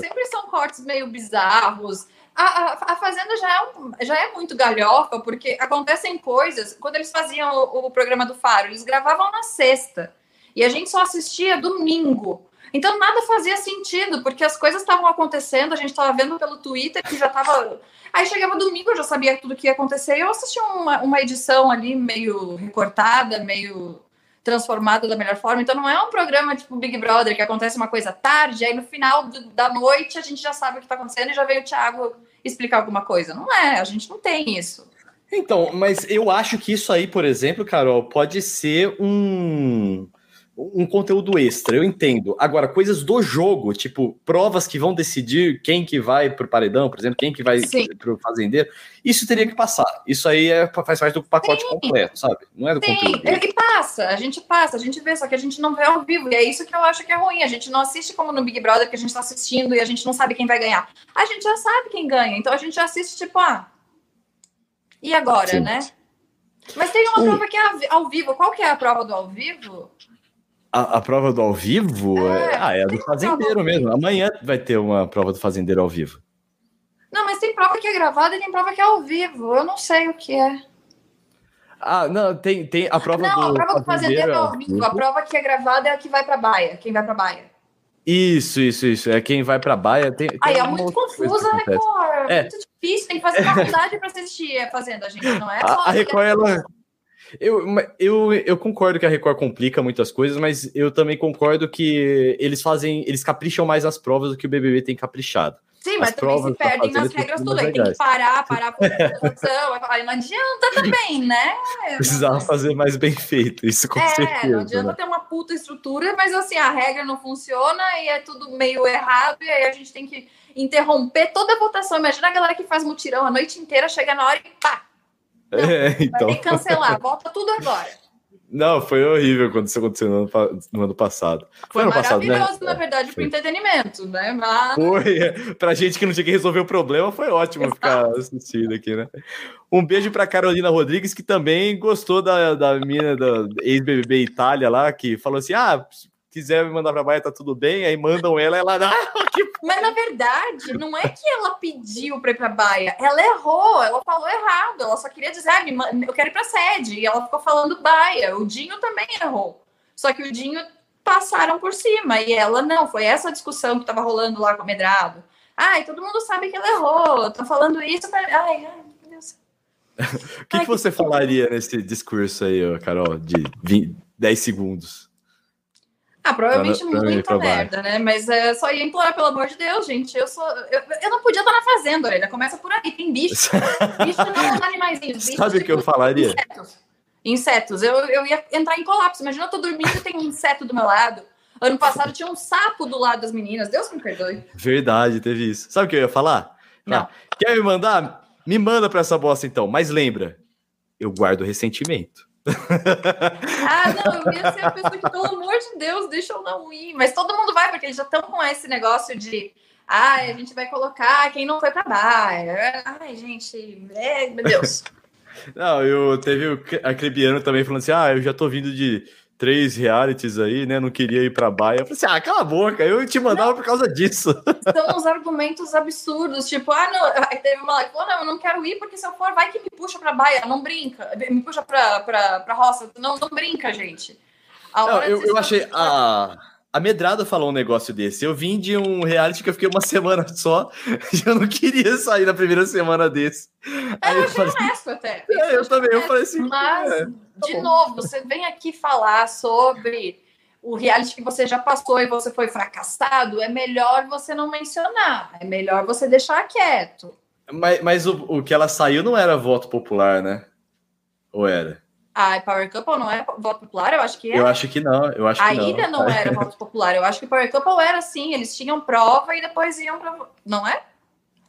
Sempre são cortes meio bizarros. A, a, a, Fazenda já é, um, já é muito galhofa, porque acontecem coisas. Quando eles faziam o, o programa do Faro, eles gravavam na sexta. E a gente só assistia domingo. Então nada fazia sentido, porque as coisas estavam acontecendo, a gente estava vendo pelo Twitter que já estava. Aí chegava domingo, eu já sabia tudo que ia acontecer, e eu assistia uma, uma edição ali meio recortada, meio transformada da melhor forma. Então não é um programa tipo Big Brother, que acontece uma coisa tarde, aí no final do, da noite a gente já sabe o que está acontecendo e já veio o Thiago explicar alguma coisa. Não é, a gente não tem isso. Então, mas eu acho que isso aí, por exemplo, Carol, pode ser um um conteúdo extra, eu entendo. Agora, coisas do jogo, tipo provas que vão decidir quem que vai pro paredão, por exemplo, quem que vai Sim. pro fazendeiro, isso teria que passar. Isso aí é, faz parte do pacote Sim. completo, sabe? Não é do Sim. conteúdo. Ele passa, a gente passa, a gente vê, só que a gente não vê ao vivo. E é isso que eu acho que é ruim. A gente não assiste como no Big Brother, que a gente tá assistindo e a gente não sabe quem vai ganhar. A gente já sabe quem ganha, então a gente já assiste, tipo, ah. E agora, Sim. né? Mas tem uma prova que é ao vivo. Qual que é a prova do ao vivo? A, a, prova do ao vivo? É, é, ah, é a do fazendeiro mesmo. Amanhã vai ter uma prova do fazendeiro ao vivo. Não, mas tem prova que é gravada e tem prova que é ao vivo. Eu não sei o que é. Ah, não, tem, tem a prova não, do. Não, a prova do fazendeiro é ao vivo. A prova que é gravada é a que vai pra baia. Quem vai pra baia. Isso, isso, isso. É quem vai pra baia. Tem, tem Aí é muito confusa, Record. É. Muito difícil. Tem que fazer faculdade pra assistir a Fazenda, gente. Não é só. A, a Record, ela eu, eu, eu concordo que a Record complica muitas coisas, mas eu também concordo que eles fazem, eles capricham mais as provas do que o BBB tem caprichado. Sim, mas também se perdem nas regras tudo. Aí tem que parar, parar por produção. Aí não adianta também, né? Precisava fazer mais bem feito, isso com é, certeza. Não adianta né? ter uma puta estrutura, mas assim, a regra não funciona e é tudo meio errado, e aí a gente tem que interromper toda a votação. Imagina a galera que faz mutirão a noite inteira, chega na hora e pá, não, é, então. Vai cancelar, volta tudo agora. Não, foi horrível quando isso aconteceu no ano, no ano passado. Foi, foi maravilhoso, passado, né? na verdade, para entretenimento, né? Mas... Foi. Pra gente que não tinha que resolver o problema, foi ótimo Exato. ficar assistindo aqui, né? Um beijo para Carolina Rodrigues, que também gostou da, da mina da ex-BBB Itália lá, que falou assim: ah, quiser me mandar pra baia, tá tudo bem. Aí mandam ela, ela. Ah, que... Mas na verdade, não é que ela pediu pra ir pra baia, ela errou, ela falou errado. Ela só queria dizer, ah, eu quero ir pra sede. E ela ficou falando baia. O Dinho também errou. Só que o Dinho passaram por cima e ela não. Foi essa discussão que tava rolando lá com o Medrado. Ai, todo mundo sabe que ela errou. Tô falando isso. Ai, ai meu Deus. o que, ai, que você que... falaria nesse discurso aí, Carol, de 20, 10 segundos? Ah, provavelmente pra, pra muita merda, né? Mas é, só ia implorar, pelo amor de Deus, gente. Eu sou. Eu, eu não podia estar na fazenda, ainda. Começa por aí, tem bicho. bicho não são animaizinhos. Sabe o que eu falaria? Insetos. Insetos. Eu, eu ia entrar em colapso. Imagina, eu tô dormindo e tem um inseto do meu lado. Ano passado tinha um sapo do lado das meninas. Deus me perdoe. Verdade, teve isso. Sabe o que eu ia falar? Não. Ah, quer me mandar? Me manda pra essa bosta então. Mas lembra, eu guardo ressentimento. ah, não, eu ia ser a pessoa que, pelo amor de Deus, deixa eu não ir. Mas todo mundo vai, porque eles já estão com esse negócio de. Ai, a gente vai colocar quem não foi pra baia. Ai, gente, é, meu Deus. Não, eu teve o Acrebiano também falando assim: ah, eu já tô vindo de três realities aí, né? Não queria ir pra baia. Eu falei assim: ah, cala a boca, eu te mandava não, por causa disso. São uns argumentos absurdos, tipo, ah, não. Aí teve uma lá não, eu não quero ir porque se eu for, vai que me puxa pra baia, não brinca. Me puxa pra, pra, pra roça. Não, não brinca, gente. Não, eu, eu achei. A... A Medrada falou um negócio desse. Eu vim de um reality que eu fiquei uma semana só. Eu não queria sair na primeira semana desse. É, eu, eu achei falei, honesto até. É, eu também, eu falei assim. Mas, é, tá de bom. novo, você vem aqui falar sobre o reality que você já passou e você foi fracassado, é melhor você não mencionar. É melhor você deixar quieto. Mas, mas o, o que ela saiu não era voto popular, né? Ou era? A Power Couple não é voto popular? Eu acho que é. Eu acho que não. Eu acho a que ilha não. não era voto popular. Eu acho que Power Couple era sim. Eles tinham prova e depois iam para. Não é?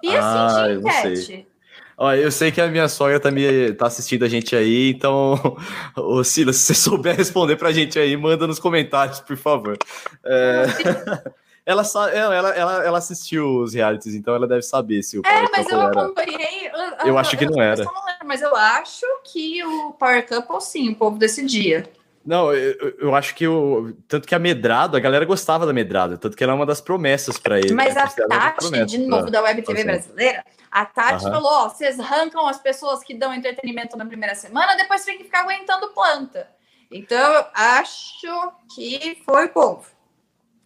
E assim ah, tinha enquete. Olha, eu sei que a minha sogra tá, me, tá assistindo a gente aí, então, ô Silas, se você souber responder pra gente aí, manda nos comentários, por favor. É... ela, ela, ela, ela assistiu os realities, então ela deve saber se o É, mas eu acompanhei. Eu, eu acho que não era. Eu não lembro, mas eu acho que o Power Couple, sim, o povo decidia. Não, eu, eu, acho que o. Tanto que a Medrado, a galera gostava da Medrado, tanto que ela é uma das promessas para ele. Mas a Tati, de novo, da Web TV brasileira, a Tati uhum. falou: ó, vocês arrancam as pessoas que dão entretenimento na primeira semana, depois tem que ficar aguentando planta. Então, acho que foi o povo.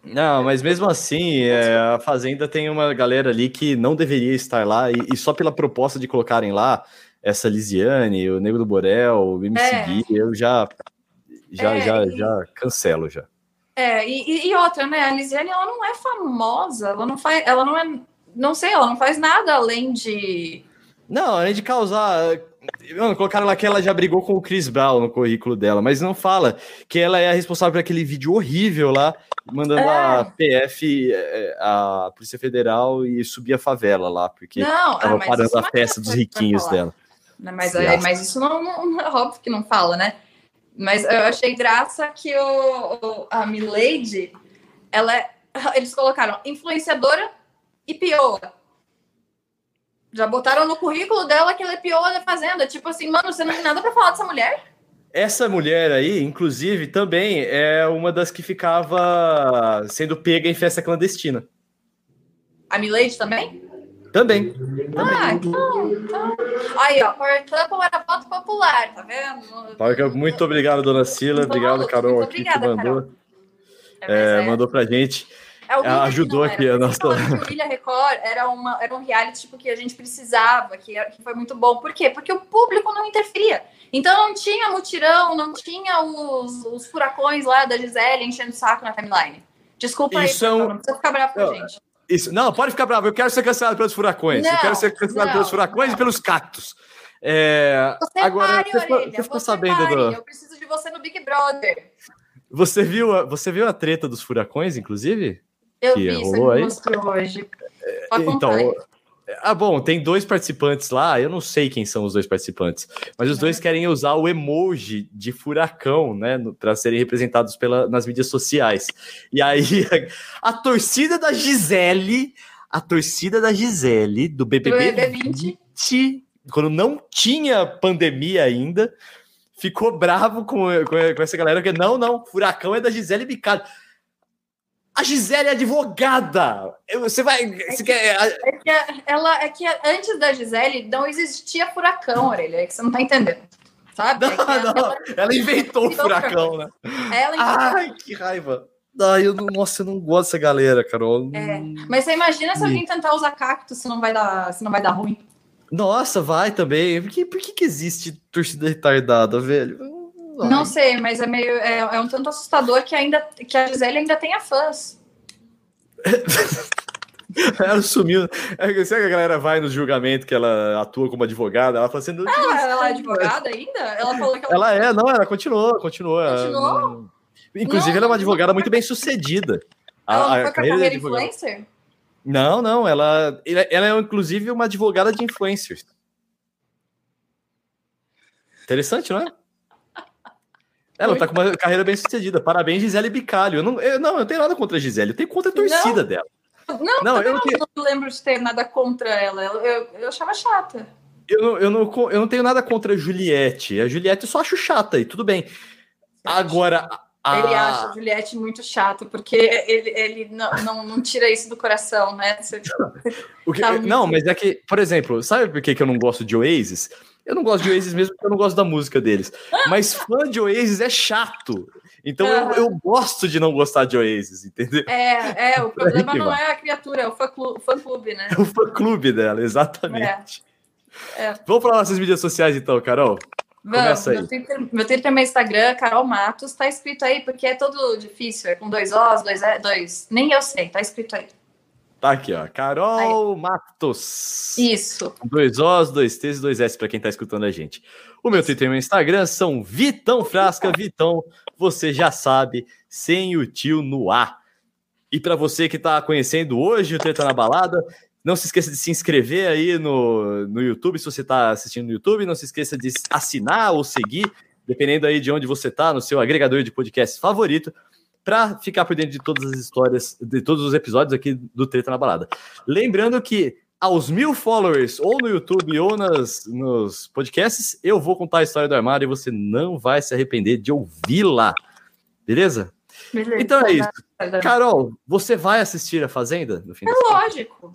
Não, mas mesmo assim, é, a Fazenda tem uma galera ali que não deveria estar lá, e, e só pela proposta de colocarem lá essa Lisiane, o Nego do Borel, o MC é. Gui, eu já, já, é, já, e... já cancelo já. É, e, e, outra, né? A Lisiane, ela não é famosa, ela não faz, ela não é, não sei, ela não faz nada além de. Não, além de causar Mano, colocaram lá que ela já brigou com o Chris Brown no currículo dela, mas não fala que ela é a responsável por aquele vídeo horrível lá, mandando é. a PF, é, a Polícia Federal, e subir a favela lá, porque não, tava ah, parando a festa dos riquinhos dela. Não, mas, é, mas isso não, não, é óbvio que não fala, né? Mas eu achei graça que o, o a Milady, ela, eles colocaram influenciadora e pioa já botaram no currículo dela que ela é pior da fazenda. Tipo assim, mano, você não tem nada para falar dessa mulher? Essa mulher aí, inclusive, também é uma das que ficava sendo pega em festa clandestina. A Milady também? Também. Ah, então, então. Aí, ó, Power Couple era voto popular, tá vendo? Power Couple, muito obrigado, dona Sila. Obrigado, Carol, muito aqui obrigada, que mandou. Carol. É, é, mandou pra gente. É, Ela ajudou aqui a nossa. O Ilha Record era, uma, era um reality tipo, que a gente precisava, que, que foi muito bom. Por quê? Porque o público não interferia. Então não tinha mutirão, não tinha os, os furacões lá da Gisele enchendo o saco na timeline. Desculpa Isso aí, é um... não precisa ficar bravo com a gente. Isso, não, pode ficar bravo. Eu quero ser cancelado pelos furacões. Não, eu quero ser cancelado não, pelos furacões não. e pelos cactos. É... Você Agora, pare, você, você ficou sabendo pare. do... Eu preciso de você no Big Brother. Você viu, a, você viu a treta dos furacões, inclusive? Eu que vi, rolou aí? mostrou hoje. então, ah, bom, tem dois participantes lá, eu não sei quem são os dois participantes, mas os dois querem usar o emoji de furacão, né, para serem representados pela, nas mídias sociais. E aí, a torcida da Gisele, a torcida da Gisele, do BBB, do 20, 20, quando não tinha pandemia ainda, ficou bravo com, com, com essa galera, que não, não, furacão é da Gisele Bicalho. A Gisele é advogada! Você vai. Você quer... é que ela é que antes da Gisele não existia furacão, orelha. É que você não tá entendendo. Sabe? Não, é não. Ela, ela inventou o furacão, né? Ela inventou. Ai, que raiva. Ai, eu não, nossa, eu não gosto dessa galera, Carol. É. Mas você imagina se alguém tentar usar cacto, se não vai dar, se não vai dar ruim. Nossa, vai também. Por que, por que, que existe torcida retardada, velho? Não sei, mas é meio é, é, um tanto assustador que ainda que a Gisele ainda tenha fãs. ela sumiu. É, será que a galera vai no julgamento que ela atua como advogada? Ela fala assim. Ah, ela é advogada ainda? Ela falou que ela. Ela é, não, ela continuou, continuou. Continuou? Inclusive, não, ela é uma advogada muito bem sucedida. Ela a, não foi carreira, carreira influencer? Não, não, ela, ela é inclusive uma advogada de influencers. Interessante, não é? Ela tá com uma carreira bem sucedida. Parabéns, Gisele Bicalho. Eu não, eu, não, eu não tenho nada contra a Gisele, eu tenho contra a torcida não. dela. Não, não eu não, tenho... não, lembro de ter nada contra ela. Eu, eu, eu achava chata. Eu não, eu, não, eu não tenho nada contra a Juliette. A Juliette eu só acho chata e tudo bem. Agora, a... Ele acha a Juliette muito chato, porque ele, ele não, não, não tira isso do coração, né? Você, que, tá não, muito... mas é que, por exemplo, sabe por que, que eu não gosto de Oasis? Eu não gosto de Oasis mesmo porque eu não gosto da música deles. Mas fã de Oasis é chato. Então uhum. eu, eu, gosto de não gostar de Oasis, entendeu? É, é o problema não é a criatura, é o fã-clube, fã né? É o fã-clube dela, exatamente. É. É. Vamos para nossas mídias sociais então, Carol? Vamos, meu Twitter, meu Twitter é meu Instagram, Carol Matos, tá escrito aí, porque é todo difícil, é com dois Os, dois, e, dois. Nem eu sei, tá escrito aí. Tá aqui, ó. Carol aí. Matos. Isso. Dois Os, dois T's e dois S para quem tá escutando a gente. O meu Twitter e meu Instagram são Vitão Frasca. Vitão, você já sabe, sem o tio no ar. E para você que tá conhecendo hoje o Treta na Balada, não se esqueça de se inscrever aí no, no YouTube, se você está assistindo no YouTube. Não se esqueça de assinar ou seguir, dependendo aí de onde você está, no seu agregador de podcast favorito, para ficar por dentro de todas as histórias, de todos os episódios aqui do Treta na Balada. Lembrando que aos mil followers, ou no YouTube ou nas, nos podcasts, eu vou contar a história do armário e você não vai se arrepender de ouvi-la. Beleza? Beleza? Então é isso. Carol, você vai assistir a Fazenda no fim É lógico.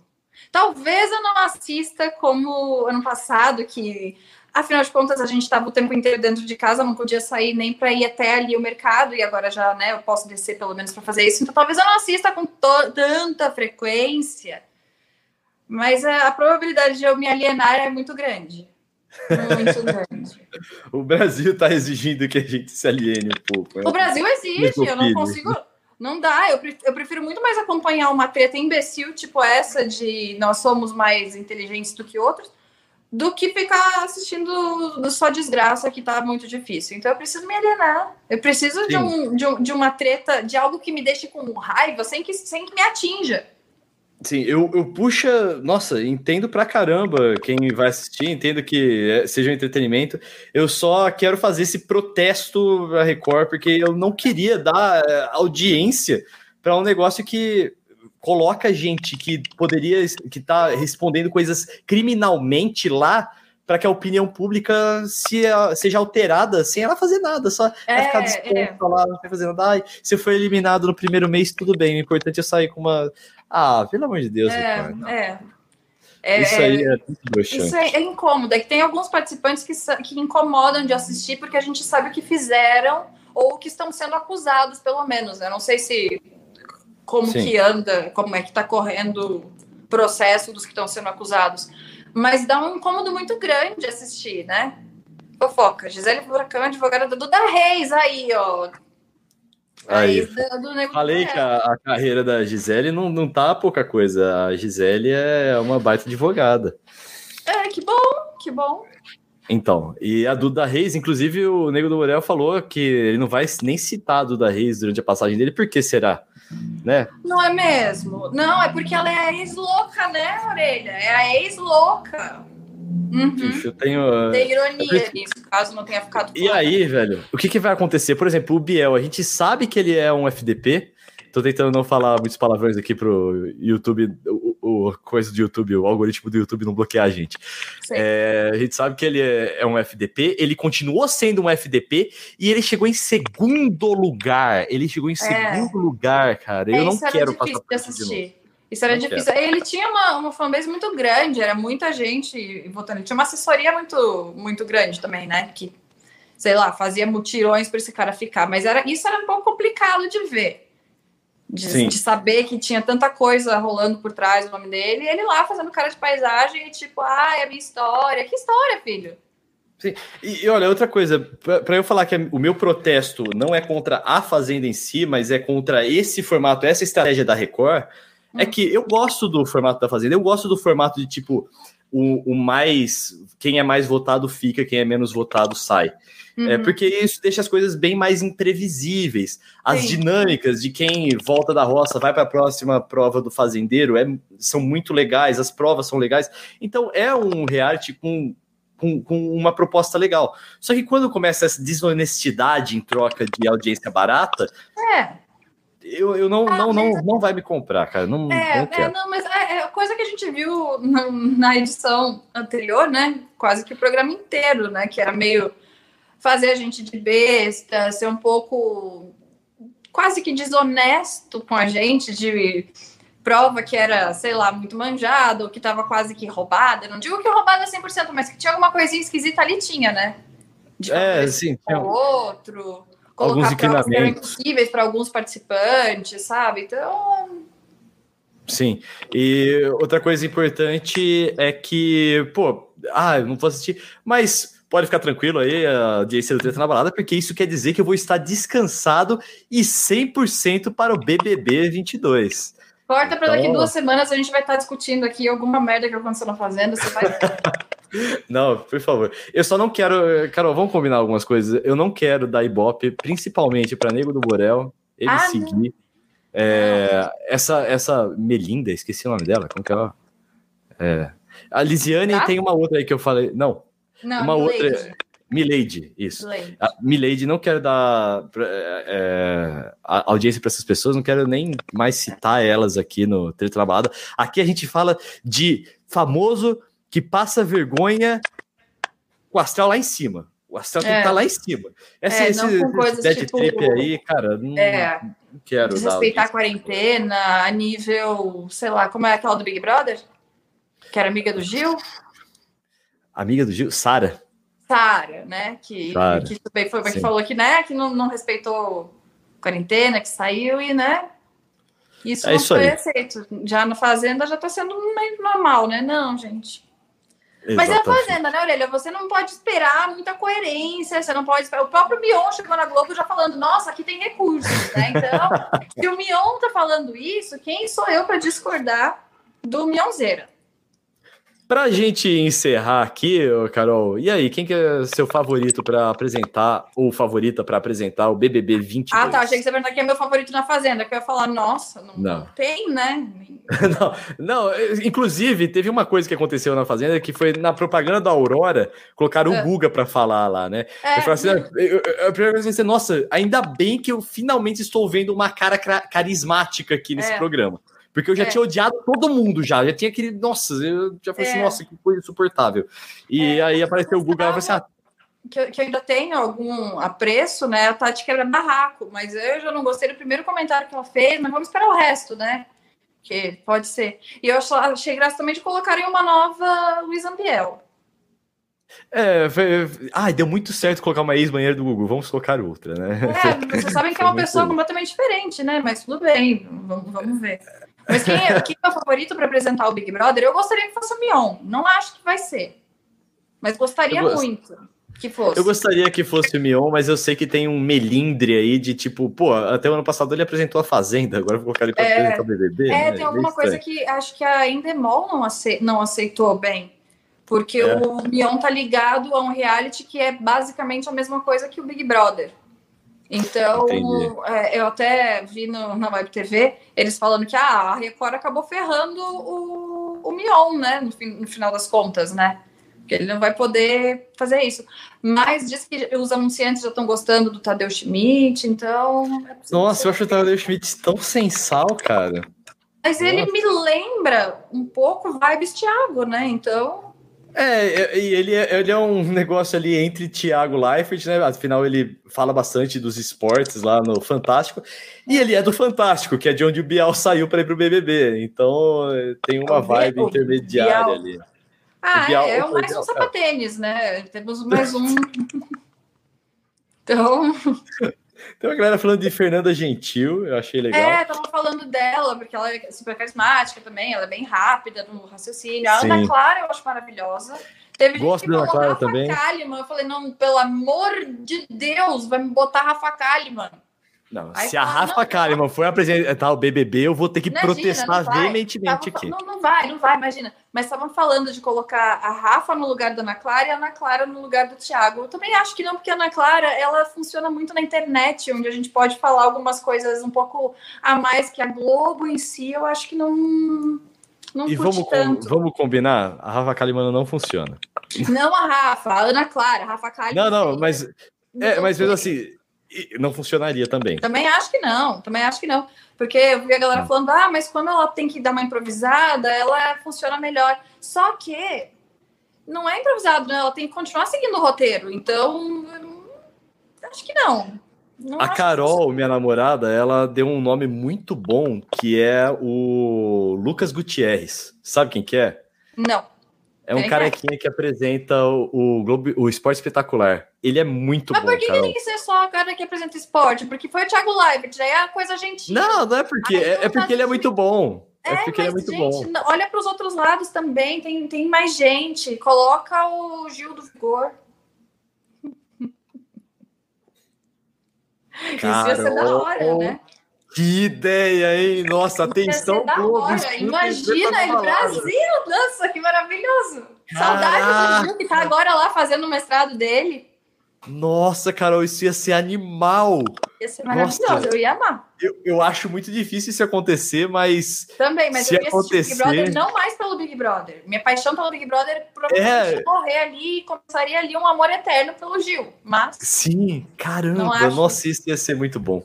Talvez eu não assista como ano passado, que afinal de contas a gente estava o tempo inteiro dentro de casa, não podia sair nem para ir até ali o mercado, e agora já né, eu posso descer pelo menos para fazer isso. Então talvez eu não assista com tanta frequência, mas a, a probabilidade de eu me alienar é muito grande. Muito grande. o Brasil está exigindo que a gente se aliene um pouco. Né? O Brasil exige, eu não consigo. Não dá, eu, eu prefiro muito mais acompanhar uma treta imbecil, tipo essa de nós somos mais inteligentes do que outros, do que ficar assistindo só desgraça que tá muito difícil. Então eu preciso me alienar. Eu preciso de, um, de, um, de, uma treta, de algo que me deixe com raiva, sem que, sem que me atinja. Sim, eu, eu puxa, nossa, entendo pra caramba quem vai assistir, entendo que é, seja um entretenimento. Eu só quero fazer esse protesto a Record, porque eu não queria dar é, audiência para um negócio que coloca gente que poderia, que tá respondendo coisas criminalmente lá, para que a opinião pública se, seja alterada sem ela fazer nada, só é, ficar disposta é. lá, não fazer nada. Ai, se foi eliminado no primeiro mês, tudo bem. O importante é sair com uma ah, pelo amor de Deus, é, é. É, isso aí é, é Isso é, é, incômodo. É que tem alguns participantes que, que incomodam de assistir porque a gente sabe o que fizeram ou que estão sendo acusados, pelo menos. Eu não sei se como Sim. que anda, como é que está correndo o processo dos que estão sendo acusados. Mas dá um incômodo muito grande assistir, né? Fofoca. Gisele Furacão, advogada da Duda Reis, aí, ó. Aí, falei que a, a, carreira da Gisele não, não tá pouca coisa. A Gisele é uma baita advogada. É, que bom, que bom. Então, e a Duda Reis, inclusive o Nego do Morel falou que ele não vai nem citar a Duda Reis durante a passagem dele, por que será? Né? Não é mesmo? Não, é porque ela é a ex-louca, né, Orelha? É a ex-louca. Uhum. Eu tenho. Tem ironia nisso, caso não tenha ficado. E aí, velho, o que, que vai acontecer? Por exemplo, o Biel, a gente sabe que ele é um FDP. Tô tentando não falar muitos palavrões aqui pro YouTube. O, coisa do YouTube, o algoritmo do YouTube não bloquear a gente. É, a gente sabe que ele é, é, um FDP, ele continuou sendo um FDP e ele chegou em segundo lugar. Ele chegou em é. segundo lugar, cara. Eu não quero passar por isso assistir. Isso era não difícil. Quero. Ele tinha uma, uma fanbase muito grande, era muita gente votando. Ele tinha uma assessoria muito, muito grande também, né? Que, sei lá, fazia mutirões para esse cara ficar. Mas era, isso era um pouco complicado de ver. De, de, saber que tinha tanta coisa rolando por trás do nome dele, e ele lá fazendo cara de paisagem e tipo, ah, é a minha história. Que história, filho? Sim. E, e olha, outra coisa, para eu falar que o meu protesto não é contra a Fazenda em si, mas é contra esse formato, essa estratégia da Record, é hum. é que eu gosto do formato da Fazenda, eu gosto do formato de tipo, o, o mais. Quem é mais votado fica, quem é menos votado sai. É, uhum. É, porque isso deixa as coisas bem mais imprevisíveis. As Sim. dinâmicas de quem volta da roça, vai para a próxima prova do fazendeiro, é, são muito legais, as provas são legais. Então é um reality com, com, com, uma proposta legal. Só que quando começa essa desonestidade em troca de audiência barata. É. Eu, eu não, ah, não, não, não vai me comprar, cara. Não, é, não, é, não mas é, é coisa que a gente viu na, na edição anterior, né? Quase que o programa inteiro, né? Que era meio fazer a gente de besta, ser um pouco quase que desonesto com a gente, de prova que era, sei lá, muito manjada, ou que estava quase que roubada. Não digo que roubada 100%, mas que tinha alguma coisinha esquisita ali, tinha, né? De é, sim. Tinha... outro, colocar provas que eram impossíveis para alguns participantes, sabe? Então... Sim, e outra coisa importante é que, pô, ah, eu não vou assistir, mas Pode ficar tranquilo aí, a audiência do Treta na Balada, porque isso quer dizer que eu vou estar descansado e 100% para o BBB 22. Corta para então... daqui duas semanas a gente vai estar discutindo aqui alguma merda que aconteceu na Fazenda, você vai... não, por favor. Eu só não quero... Carol, vamos combinar algumas coisas. Eu não quero dar ibope, principalmente para Nego do Borel, ele ah, seguir. É, essa, essa Melinda, esqueci o nome dela, como que ela... É, a Lisiane tá? tem uma outra aí que eu falei... Não, não, uma Milady. outra. Milady, isso. Milady. A Milady, não quero dar é, audiência para essas pessoas, não quero nem mais citar elas aqui no Treta Balada. Aqui a gente fala de famoso que passa vergonha com o astral lá em cima. O astral é. tem que estar tá lá em cima. Essa, é, esse, dead tipo, trip aí, cara, não, é, não quero. Desrespeitar a quarentena a nível, sei lá, como é aquela do Big Brother? Que era amiga do Gil? amiga do Gil, Sara. Sara, né? Que, Sarah. que também foi que falou que, né, que não, não respeitou quarentena, que saiu e, né? Isso é não isso foi aí. aceito. Já na Fazenda já tá sendo meio normal, né? Não, gente. Exatamente. Mas é a Fazenda, né, Aurélia? Você não pode esperar muita coerência, você não pode esperar. O próprio Mion chegou na Globo já falando, nossa, aqui tem recursos, né? Então, se o Mion tá falando isso, quem sou eu para discordar do Mionzeira? Pra gente encerrar aqui, Carol, e aí, quem que é seu favorito para apresentar, ou favorita para apresentar o BBB 22? Ah, tá, achei que você perguntar quem é meu favorito na Fazenda, que eu ia falar, nossa, não, não. tem, né? não, não, inclusive, teve uma coisa que aconteceu na Fazenda, que foi na propaganda da Aurora, colocaram é. o Guga para falar lá, né? É. Eu falei assim, eu, eu, a primeira coisa que eu nossa, ainda bem que eu finalmente estou vendo uma cara carismática aqui nesse é. programa. Porque eu já é. tinha odiado todo mundo já. Já tinha aquele. Nossa, eu já falei assim, é. assim, nossa, que coisa insuportável. E é. aí apareceu o Google e falei assim: ah, que eu, que eu, ainda tenho algum apreço, né? A Tati quebra barraco, mas eu já não gostei do primeiro comentário que ela fez, mas vamos esperar o resto, né? Que pode ser. E eu só achei graça também de colocarem uma nova Luiz Ambiel. É, foi, ai, deu muito certo colocar uma ex-banheira do Google, vamos colocar outra, né? É, vocês sabem que é uma pessoa completamente diferente, né? Mas tudo bem, vamos, vamos ver. Mas quem é, quem é o favorito para apresentar o Big Brother? Eu gostaria que fosse o Mion. Não acho que vai ser. Mas gostaria gost... muito que fosse. Eu gostaria que fosse o Mion, mas eu sei que tem um melindre aí de tipo, pô, até o ano passado ele apresentou a Fazenda, agora eu vou colocar ele para é, apresentar o BBB. É, né? tem alguma coisa que acho que a Endemol não, ace... não aceitou bem. Porque é. o Mion tá ligado a um reality que é basicamente a mesma coisa que o Big Brother. Então, é, eu até vi no, na Web TV eles falando que ah, a Record acabou ferrando o, o Mion, né? No, fim, no final das contas, né? Que ele não vai poder fazer isso. Mas diz que os anunciantes já estão gostando do Tadeu Schmidt, então. É Nossa, eu acho o Tadeu Schmidt tão sensal, cara. Mas ele me lembra um pouco vibes Thiago, né? Então. É, e ele, é, ele é um negócio ali entre Thiago Leifert, né? Afinal, ele fala bastante dos esportes lá no Fantástico. E ele é do Fantástico, que é de onde o Bial saiu para ir pro BBB. Então tem uma vibe intermediária Bial. ali. Ah, O Bial- é, é o mais um sapatênis, né? Temos mais um. Então, Tem uma galera falando de Fernanda Gentil, eu achei legal. é, tava falando dela, porque ela é super carismática também, ela é bem rápida no raciocínio. A Sim. Ana Clara eu acho maravilhosa. Teve Gosto gente que da Ana falou Clara Rafa também. Kalimann. Eu falei, não, pelo amor de Deus, vai me botar Rafa Kalimann. Não, Aí se a Rafa não, Kalimann for apresentar o BBB, eu vou ter que Imagina, protestar veementemente Tava- aqui. Não, não vai, não vai, imagina. Mas estavam falando de colocar a Rafa no lugar da Ana Clara e a Ana Clara no lugar do Thiago. Eu também acho que não, porque a Ana Clara ela funciona muito na internet, onde a gente pode falar algumas coisas um pouco a mais que a Globo em si. Eu acho que não. Não E vamos, com- vamos combinar? A Rafa Kalimann não funciona. Não a Rafa, a Ana Clara, a Rafa Kalimann. Não, não, mas, é, mas mesmo assim, não funcionaria também. Também acho que não, também acho que não. Porque eu vi a galera Não. falando, ah, mas quando ela tem que dar uma improvisada, ela funciona melhor. Só que não é improvisado, né? Ela tem que continuar seguindo o roteiro. Então, acho que não. Não A Carol, minha namorada, ela deu um nome muito bom, que é o Lucas Gutierrez. Sabe quem que é? Não. É um é? carequinha que apresenta o, o Globo, o Esporte Espetacular. Ele é muito Mas bom, por que, que tem que ser só o cara que apresenta esporte? Porque foi o Thiago Leifert, aí é a coisa gentil. Não, não é porque, Ai, é, é não, porque ele é muito bom. É, É, porque ele é mas, muito gente, bom. olha para os outros lados também, tem, tem mais gente. Coloca o Gil do Vigor. Isso ia ser da hora, né? Que ideia, hein? Nossa, atenção, escuta Imagina ele. Brasil, nossa, que maravilhoso. Saudades Caraca. do Gil, que tá agora lá fazendo o mestrado dele. Nossa, Carol, isso ia ser animal. Ia ser Nossa. maravilhoso, eu ia amar. Eu, eu acho muito difícil isso acontecer, mas Também, mas Se eu ia assistir Big acontecer- Brother não mais pelo Big Brother. Minha paixão pelo Big Brother provavelmente É. ia morrer ali e começaria ali um amor eterno pelo Gil. Mas sim, Não caramba, nossa, isso ia ser muito bom.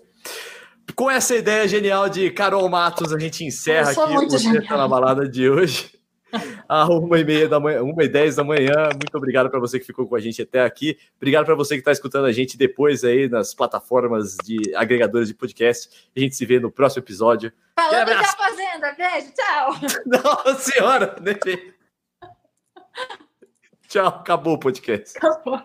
Com essa ideia genial de Carol Matos, a gente encerra aqui o Você. Tá na Balada de hoje. À uma e meia da manhã, uma e dez da manhã. Muito obrigado para você que ficou com a gente até aqui. Obrigado para você que está escutando a gente depois aí nas plataformas de agregadores de podcast. A gente se vê no próximo episódio. falando Que da. Fazenda, beijo, tchau. Nossa senhora! né? Tchau, acabou o podcast. Acabou.